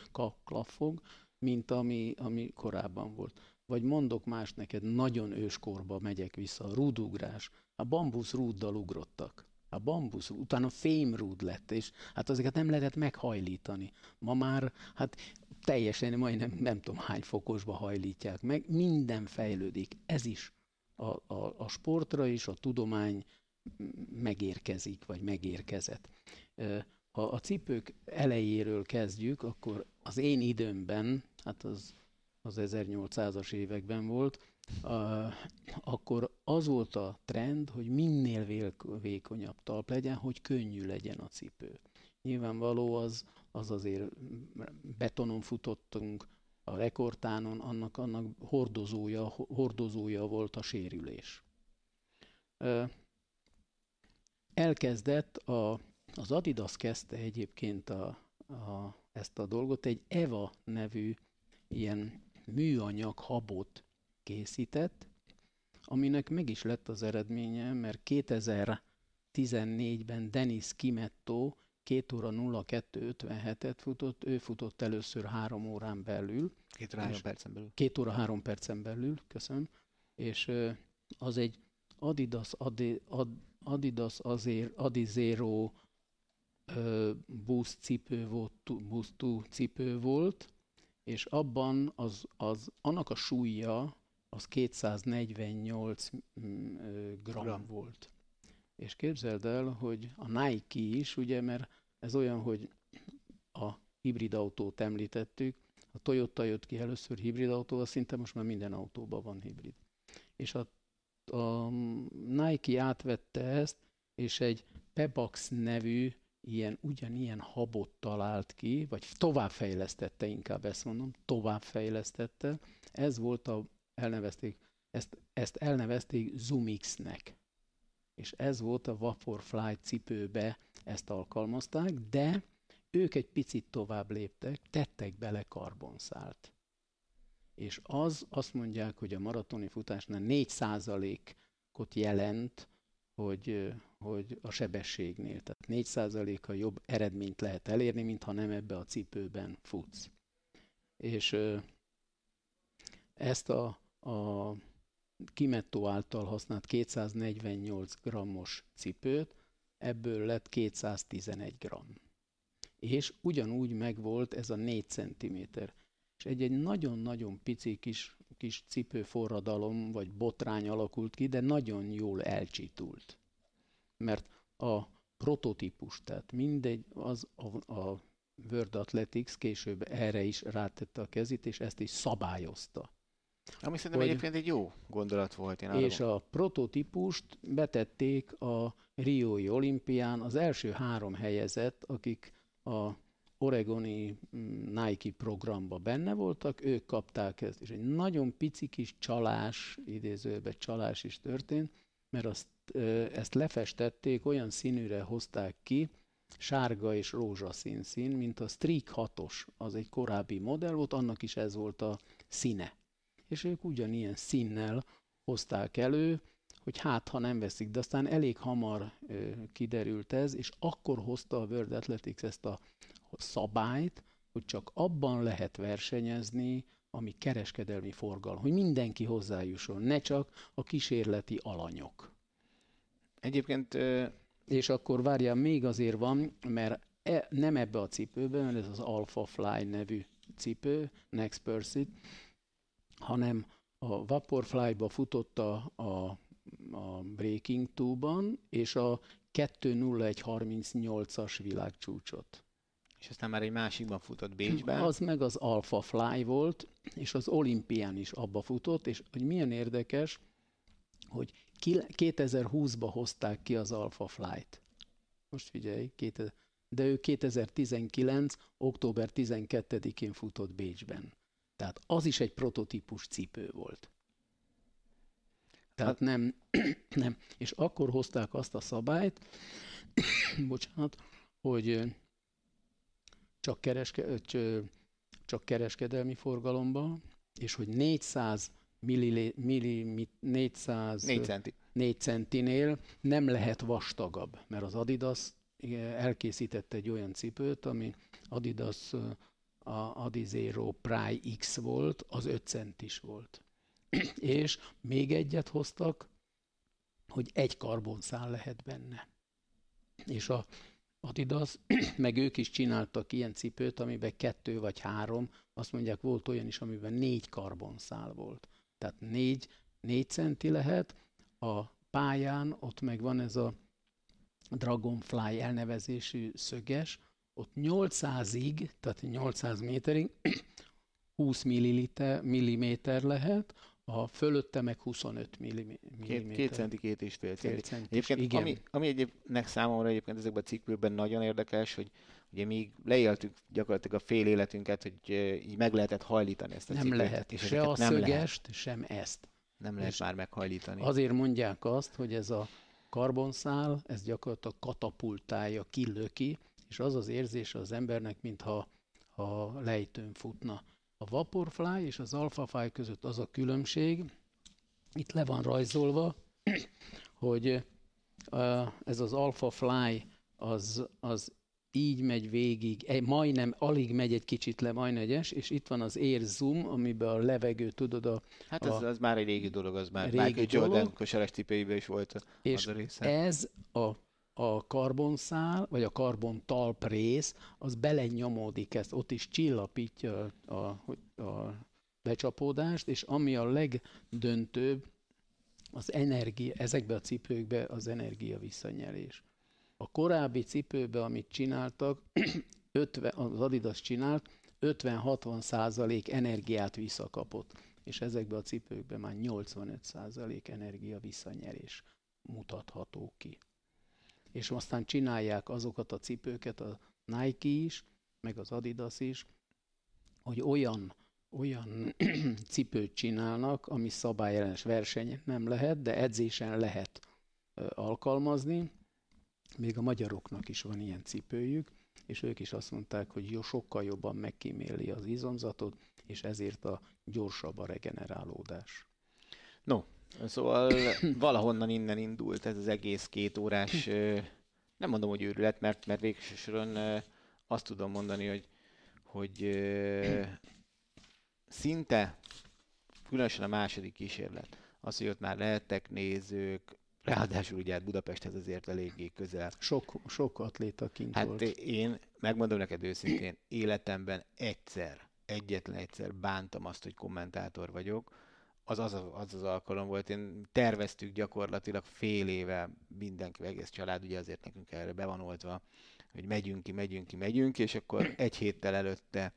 klaffog, mint ami, ami korábban volt. Vagy mondok más neked, nagyon őskorba megyek vissza, a rúdugrás. A bambusz rúddal ugrottak a bambusz, utána fémrúd lett, és hát azokat nem lehetett meghajlítani. Ma már hát teljesen majdnem nem tudom hány fokosba hajlítják meg, minden fejlődik. Ez is a, a, a sportra is, a tudomány megérkezik, vagy megérkezett. Ha a cipők elejéről kezdjük, akkor az én időmben, hát az, az 1800-as években volt, akkor az volt a trend, hogy minél vékonyabb talp legyen, hogy könnyű legyen a cipő. Nyilvánvaló az, az azért betonon futottunk, a rekordtánon annak, annak hordozója, hordozója volt a sérülés. Elkezdett, a, az Adidas kezdte egyébként a, a, ezt a dolgot, egy EVA nevű ilyen műanyag habot készített, aminek meg is lett az eredménye, mert 2014-ben Denis Kimetto 2 óra 02.57-et futott, ő futott először három órán belül. Két óra három percen belül. Két óra három percen belül, köszönöm. És az egy Adidas, Adi, Adidas azért, Adizero boost cipő volt, boost cipő volt, és abban az, az, annak a súlya az 248 mm, gram, gram volt. És képzeld el, hogy a Nike is, ugye, mert ez olyan, hogy a hibrid autót említettük, a Toyota jött ki először hibrid autó, szinte most már minden autóban van hibrid. És a, a Nike átvette ezt, és egy Pebax nevű ilyen, ugyanilyen habot talált ki, vagy továbbfejlesztette, inkább ezt mondom, továbbfejlesztette. Ez volt a, elnevezték, ezt, ezt elnevezték Zoomix-nek. És ez volt a Vaporfly cipőbe, ezt alkalmazták, de ők egy picit tovább léptek, tettek bele karbonszált. És az azt mondják, hogy a maratoni futásnál 4%-ot jelent hogy, hogy a sebességnél. Tehát 4%-a jobb eredményt lehet elérni, mintha nem ebbe a cipőben futsz. És ezt a, a Kimetto által használt 248 grammos cipőt, ebből lett 211 gram. És ugyanúgy megvolt ez a 4 cm. És egy-egy nagyon-nagyon pici kis kis cipőforradalom vagy botrány alakult ki, de nagyon jól elcsitult. Mert a prototípus, tehát mindegy, az a, a World Athletics később erre is rátette a kezét, és ezt is szabályozta. Ami szerintem hogy, egyébként egy jó gondolat volt. Én és a prototípust betették a Riói olimpián az első három helyezett, akik a oregoni mm, Nike programba benne voltak, ők kapták ezt, és egy nagyon pici kis csalás, idézőben csalás is történt, mert azt, ezt lefestették, olyan színűre hozták ki, sárga és rózsaszín szín, mint a Streak 6-os, az egy korábbi modell volt, annak is ez volt a színe. És ők ugyanilyen színnel hozták elő, hogy hát, ha nem veszik, de aztán elég hamar ö, kiderült ez, és akkor hozta a World Athletics ezt a szabályt, hogy csak abban lehet versenyezni, ami kereskedelmi forgalom, hogy mindenki hozzájusson, ne csak a kísérleti alanyok. Egyébként... És akkor várjál, még azért van, mert e, nem ebbe a cipőbe, mert ez az Alpha Fly nevű cipő, Next Pursuit, hanem a Vaporfly-ba futott a, a, Breaking 2-ban, és a 2.01.38-as világcsúcsot és aztán már egy másikban futott Bécsben. Az meg az Alpha Fly volt, és az olimpián is abba futott, és hogy milyen érdekes, hogy 2020-ba hozták ki az Alpha Flight. Most figyelj, de ő 2019. október 12-én futott Bécsben. Tehát az is egy prototípus cipő volt. Tehát hát- nem, nem. És akkor hozták azt a szabályt, bocsánat, hogy csak, kereske, csak kereskedelmi forgalomba, és hogy 400 milli, milli, 400 4 centi. 4 centinél nem lehet vastagabb, mert az Adidas elkészített egy olyan cipőt, ami Adidas a Adizero Pry X volt, az 5 centis volt. és még egyet hoztak, hogy egy karbonszál lehet benne. És a Adidas, meg ők is csináltak ilyen cipőt, amiben kettő vagy három, azt mondják, volt olyan is, amiben négy karbonszál volt. Tehát négy, négy centi lehet, a pályán ott meg van ez a Dragonfly elnevezésű szöges, ott 800-ig, tehát 800 méterig 20 milliliter, milliméter lehet, a fölötte meg 25 mm. Két, két centi, két és fél centi. centis, Egyébként, igen. ami, ami egyébként számomra egyébként ezekben a cikkbőkben nagyon érdekes, hogy ugye mi leéltük gyakorlatilag a fél életünket, hogy így meg lehetett hajlítani ezt a Nem cipőt. lehet. És Se a nem lehet, szögest, sem ezt. nem lehet és már meghajlítani. Azért mondják azt, hogy ez a karbonszál, ez gyakorlatilag katapultálja, kilöki, és az az érzése az embernek, mintha ha lejtőn futna. A Vaporfly és az Alphafly között az a különbség, itt le van rajzolva, hogy ez az Alphafly az, az így megy végig, majdnem, alig megy egy kicsit le, majdnem egyes, és itt van az Air Zoom, amiben a levegő, tudod, a, Hát ez, a- az már egy régi dolog, az már Régi Michael Jordan kosaras is volt az és a része. ez a, a karbonszál, vagy a karbon talp rész, az belenyomódik ezt, ott is csillapítja a, a, becsapódást, és ami a legdöntőbb, az energia, ezekbe a cipőkbe az energia visszanyerés. A korábbi cipőbe, amit csináltak, 50, az Adidas csinált, 50-60 százalék energiát visszakapott, és ezekbe a cipőkbe már 85 százalék energia visszanyerés mutatható ki. És aztán csinálják azokat a cipőket, a Nike is, meg az Adidas is, hogy olyan, olyan cipőt csinálnak, ami szabályellenes versenyen nem lehet, de edzésen lehet alkalmazni. Még a magyaroknak is van ilyen cipőjük, és ők is azt mondták, hogy jó, sokkal jobban megkíméli az izomzatot, és ezért a gyorsabb a regenerálódás. No, szóval valahonnan innen indult ez az egész két órás, nem mondom, hogy őrület, mert, mert végső soron ö, azt tudom mondani, hogy, hogy szinte, különösen a második kísérlet, az, hogy ott már lehettek nézők, ráadásul ugye hát Budapesthez azért eléggé közel. Sok, sok atléta kint Hát volt. én megmondom neked őszintén, életemben egyszer, egyetlen egyszer bántam azt, hogy kommentátor vagyok. Az az, az az alkalom volt, én terveztük gyakorlatilag fél éve mindenki, egész család, ugye azért nekünk erre be van oltva, hogy megyünk ki, megyünk ki, megyünk ki, és akkor egy héttel előtte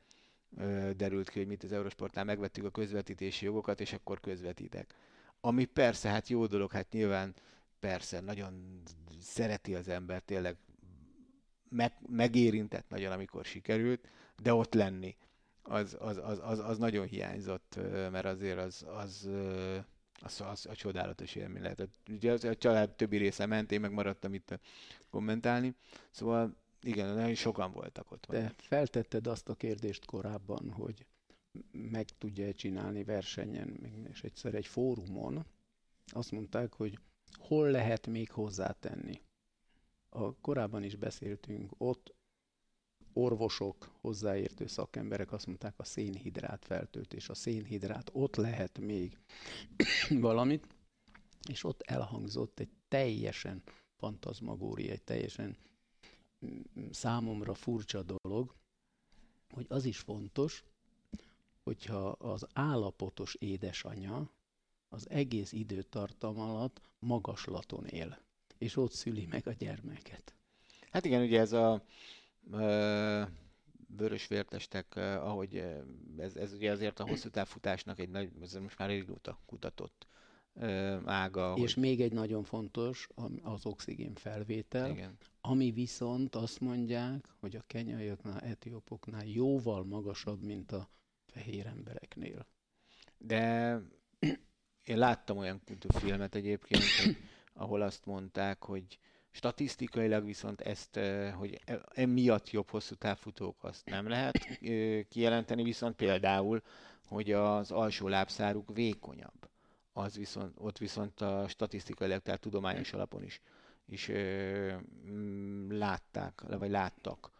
ö, derült ki, hogy mit az Eurosportnál megvettük a közvetítési jogokat, és akkor közvetítek. Ami persze, hát jó dolog, hát nyilván persze, nagyon szereti az ember, tényleg meg, megérintett nagyon, amikor sikerült, de ott lenni, az, az, az, az, az nagyon hiányzott, mert azért az, az, az, az a csodálatos élmény lehetett. Ugye a család többi része ment, én meg itt kommentálni, szóval igen, nagyon sokan voltak ott. De feltetted azt a kérdést korábban, hogy meg tudja csinálni versenyen, és egyszer egy fórumon azt mondták, hogy hol lehet még hozzátenni. A, korábban is beszéltünk, ott orvosok, hozzáértő szakemberek azt mondták, a szénhidrát feltöltés, a szénhidrát, ott lehet még valamit, és ott elhangzott egy teljesen fantazmagória, egy teljesen mm, számomra furcsa dolog, hogy az is fontos, hogyha az állapotos édesanyja az egész időtartam alatt magaslaton él, és ott szüli meg a gyermeket. Hát igen, ugye ez a vörös vértestek, ahogy ez, ez ugye azért a hosszú távfutásnak egy nagy, ez most már régóta kutatott ága. És hogy, még egy nagyon fontos, az oxigén felvétel, igen. ami viszont azt mondják, hogy a kenyaiaknál, etiópoknál jóval magasabb, mint a fehér embereknél. De én láttam olyan filmet egyébként, hogy, ahol azt mondták, hogy statisztikailag viszont ezt, hogy e- emiatt jobb hosszú távfutók azt nem lehet kijelenteni, viszont például, hogy az alsó lábszáruk vékonyabb. Az viszont, ott viszont a statisztikailag, tehát tudományos alapon is, is látták, vagy láttak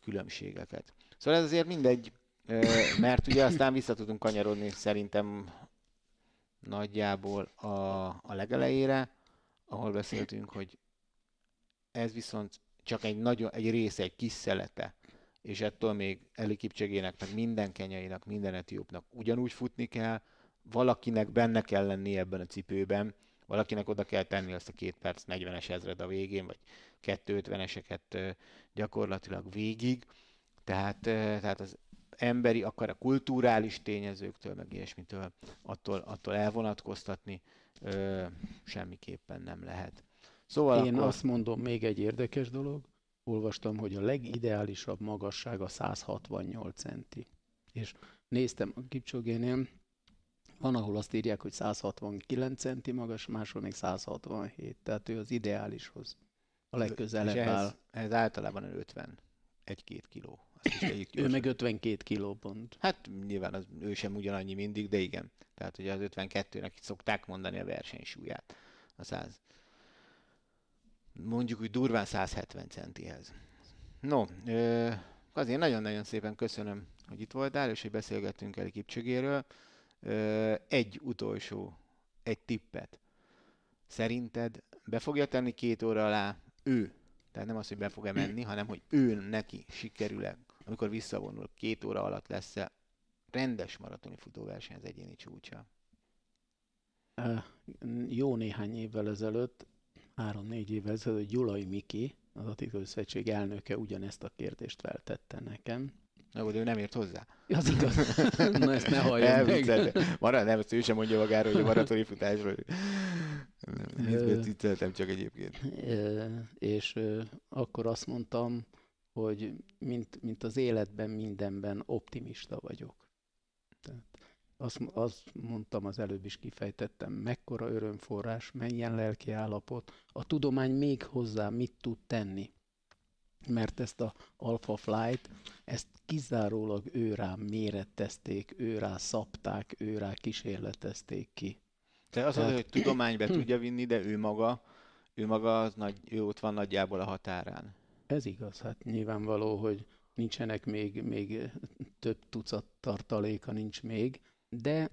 különbségeket. Szóval ez azért mindegy, mert ugye aztán vissza tudunk kanyarodni szerintem nagyjából a, a legelejére, ahol beszéltünk, hogy ez viszont csak egy nagyon, egy része, egy kis szelete, és ettől még Eli meg minden kenyainak, minden etiópnak ugyanúgy futni kell, valakinek benne kell lenni ebben a cipőben, valakinek oda kell tenni azt a két perc 40-es ezred a végén, vagy 250-eseket ö, gyakorlatilag végig, tehát, tehát az emberi, akár a kulturális tényezőktől, meg ilyesmitől attól, attól elvonatkoztatni semmiképpen nem lehet. Szóval Én akkor... azt mondom, még egy érdekes dolog, olvastam, hogy a legideálisabb magasság a 168 centi. És néztem a Kipcsogénél, van, ahol azt írják, hogy 169 centi magas, máshol még 167. Tehát ő az ideálishoz a legközelebb ehhez, áll. Ez általában 50, 1-2 kiló. ő meg 52 kiló pont. Hát nyilván az, ő sem ugyanannyi mindig, de igen. Tehát ugye az 52-nek szokták mondani a versenysúlyát. A 100. Mondjuk úgy durván 170 centihez. No, azért nagyon-nagyon szépen köszönöm, hogy itt voltál, és hogy beszélgettünk el Kipcsögéről. Egy utolsó, egy tippet. Szerinted be fogja tenni két óra alá ő? Tehát nem az, hogy be fog-e menni, hanem hogy ő neki sikerül-e, amikor visszavonul, két óra alatt lesz-e rendes maratoni futóverseny az egyéni csúcsa? Jó néhány évvel ezelőtt, három-négy évvel ezelőtt Gyulai Miki, az Atikai Szövetség elnöke ugyanezt a kérdést feltette nekem, Na, de ő nem ért hozzá. Az igaz. Na, ezt ne halljam meg. Marad, nem, ezt ő sem mondja magáról, hogy a maratoni futásról. Vicceltem csak egyébként. És akkor azt mondtam, hogy mint, mint az életben, mindenben optimista vagyok. Tehát azt, azt mondtam, az előbb is kifejtettem, mekkora örömforrás, milyen lelki állapot, a tudomány még hozzá mit tud tenni mert ezt a Alpha Flight, ezt kizárólag ő rá mérettezték, ő rá szabták, ő rá kísérletezték ki. De az, Tehát... hogy tudomány be tudja vinni, de ő maga, ő maga az nagy, ő ott van nagyjából a határán. Ez igaz, hát nyilvánvaló, hogy nincsenek még, még több tucat tartaléka nincs még, de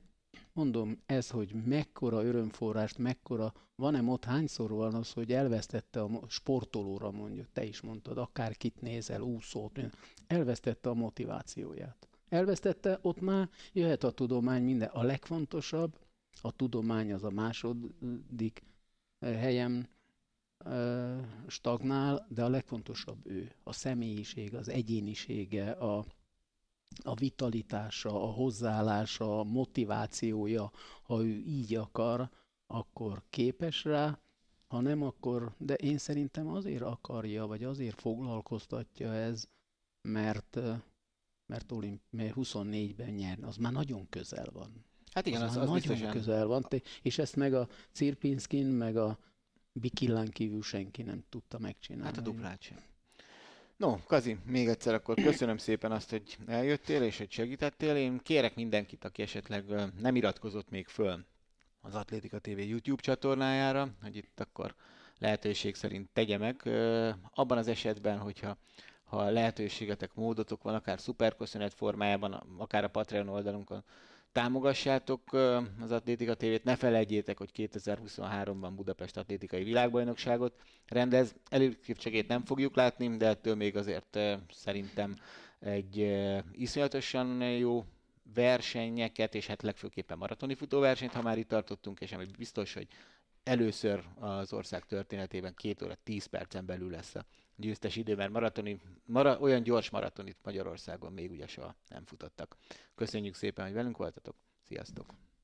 mondom, ez, hogy mekkora örömforrást, mekkora, van-e ott, hányszor van az, hogy elvesztette a sportolóra mondjuk, te is mondtad, akár kit nézel, úszót, elvesztette a motivációját. Elvesztette, ott már jöhet a tudomány minden. A legfontosabb, a tudomány az a második eh, helyen eh, stagnál, de a legfontosabb ő, a személyiség, az egyénisége, a, a vitalitása, a hozzáállása, a motivációja, ha ő így akar, akkor képes rá, ha nem, akkor, de én szerintem azért akarja, vagy azért foglalkoztatja ez, mert, mert, olimp, mert 24-ben nyerni, az már nagyon közel van. Hát igen, az, az, az nagyon biztosan. közel van, és ezt meg a Cirpinskin, meg a Bikillán kívül senki nem tudta megcsinálni. Hát a duplát sem. No, Kazi, még egyszer akkor köszönöm szépen azt, hogy eljöttél és hogy segítettél. Én kérek mindenkit, aki esetleg nem iratkozott még föl az Atlétika TV YouTube csatornájára, hogy itt akkor lehetőség szerint tegye meg. Abban az esetben, hogyha ha lehetőségetek, módotok van, akár szuperköszönet formájában, akár a Patreon oldalunkon, támogassátok az Atlétika TV-t, ne felejtjétek, hogy 2023-ban Budapest Atlétikai Világbajnokságot rendez. Előképcsegét nem fogjuk látni, de ettől még azért szerintem egy iszonyatosan jó versenyeket, és hát legfőképpen maratoni futóversenyt, ha már itt tartottunk, és ami biztos, hogy először az ország történetében két óra 10 percen belül lesz a győztes idő, mert maratoni, mara, olyan gyors maratonit Magyarországon még ugye soha nem futottak. Köszönjük szépen, hogy velünk voltatok. Sziasztok!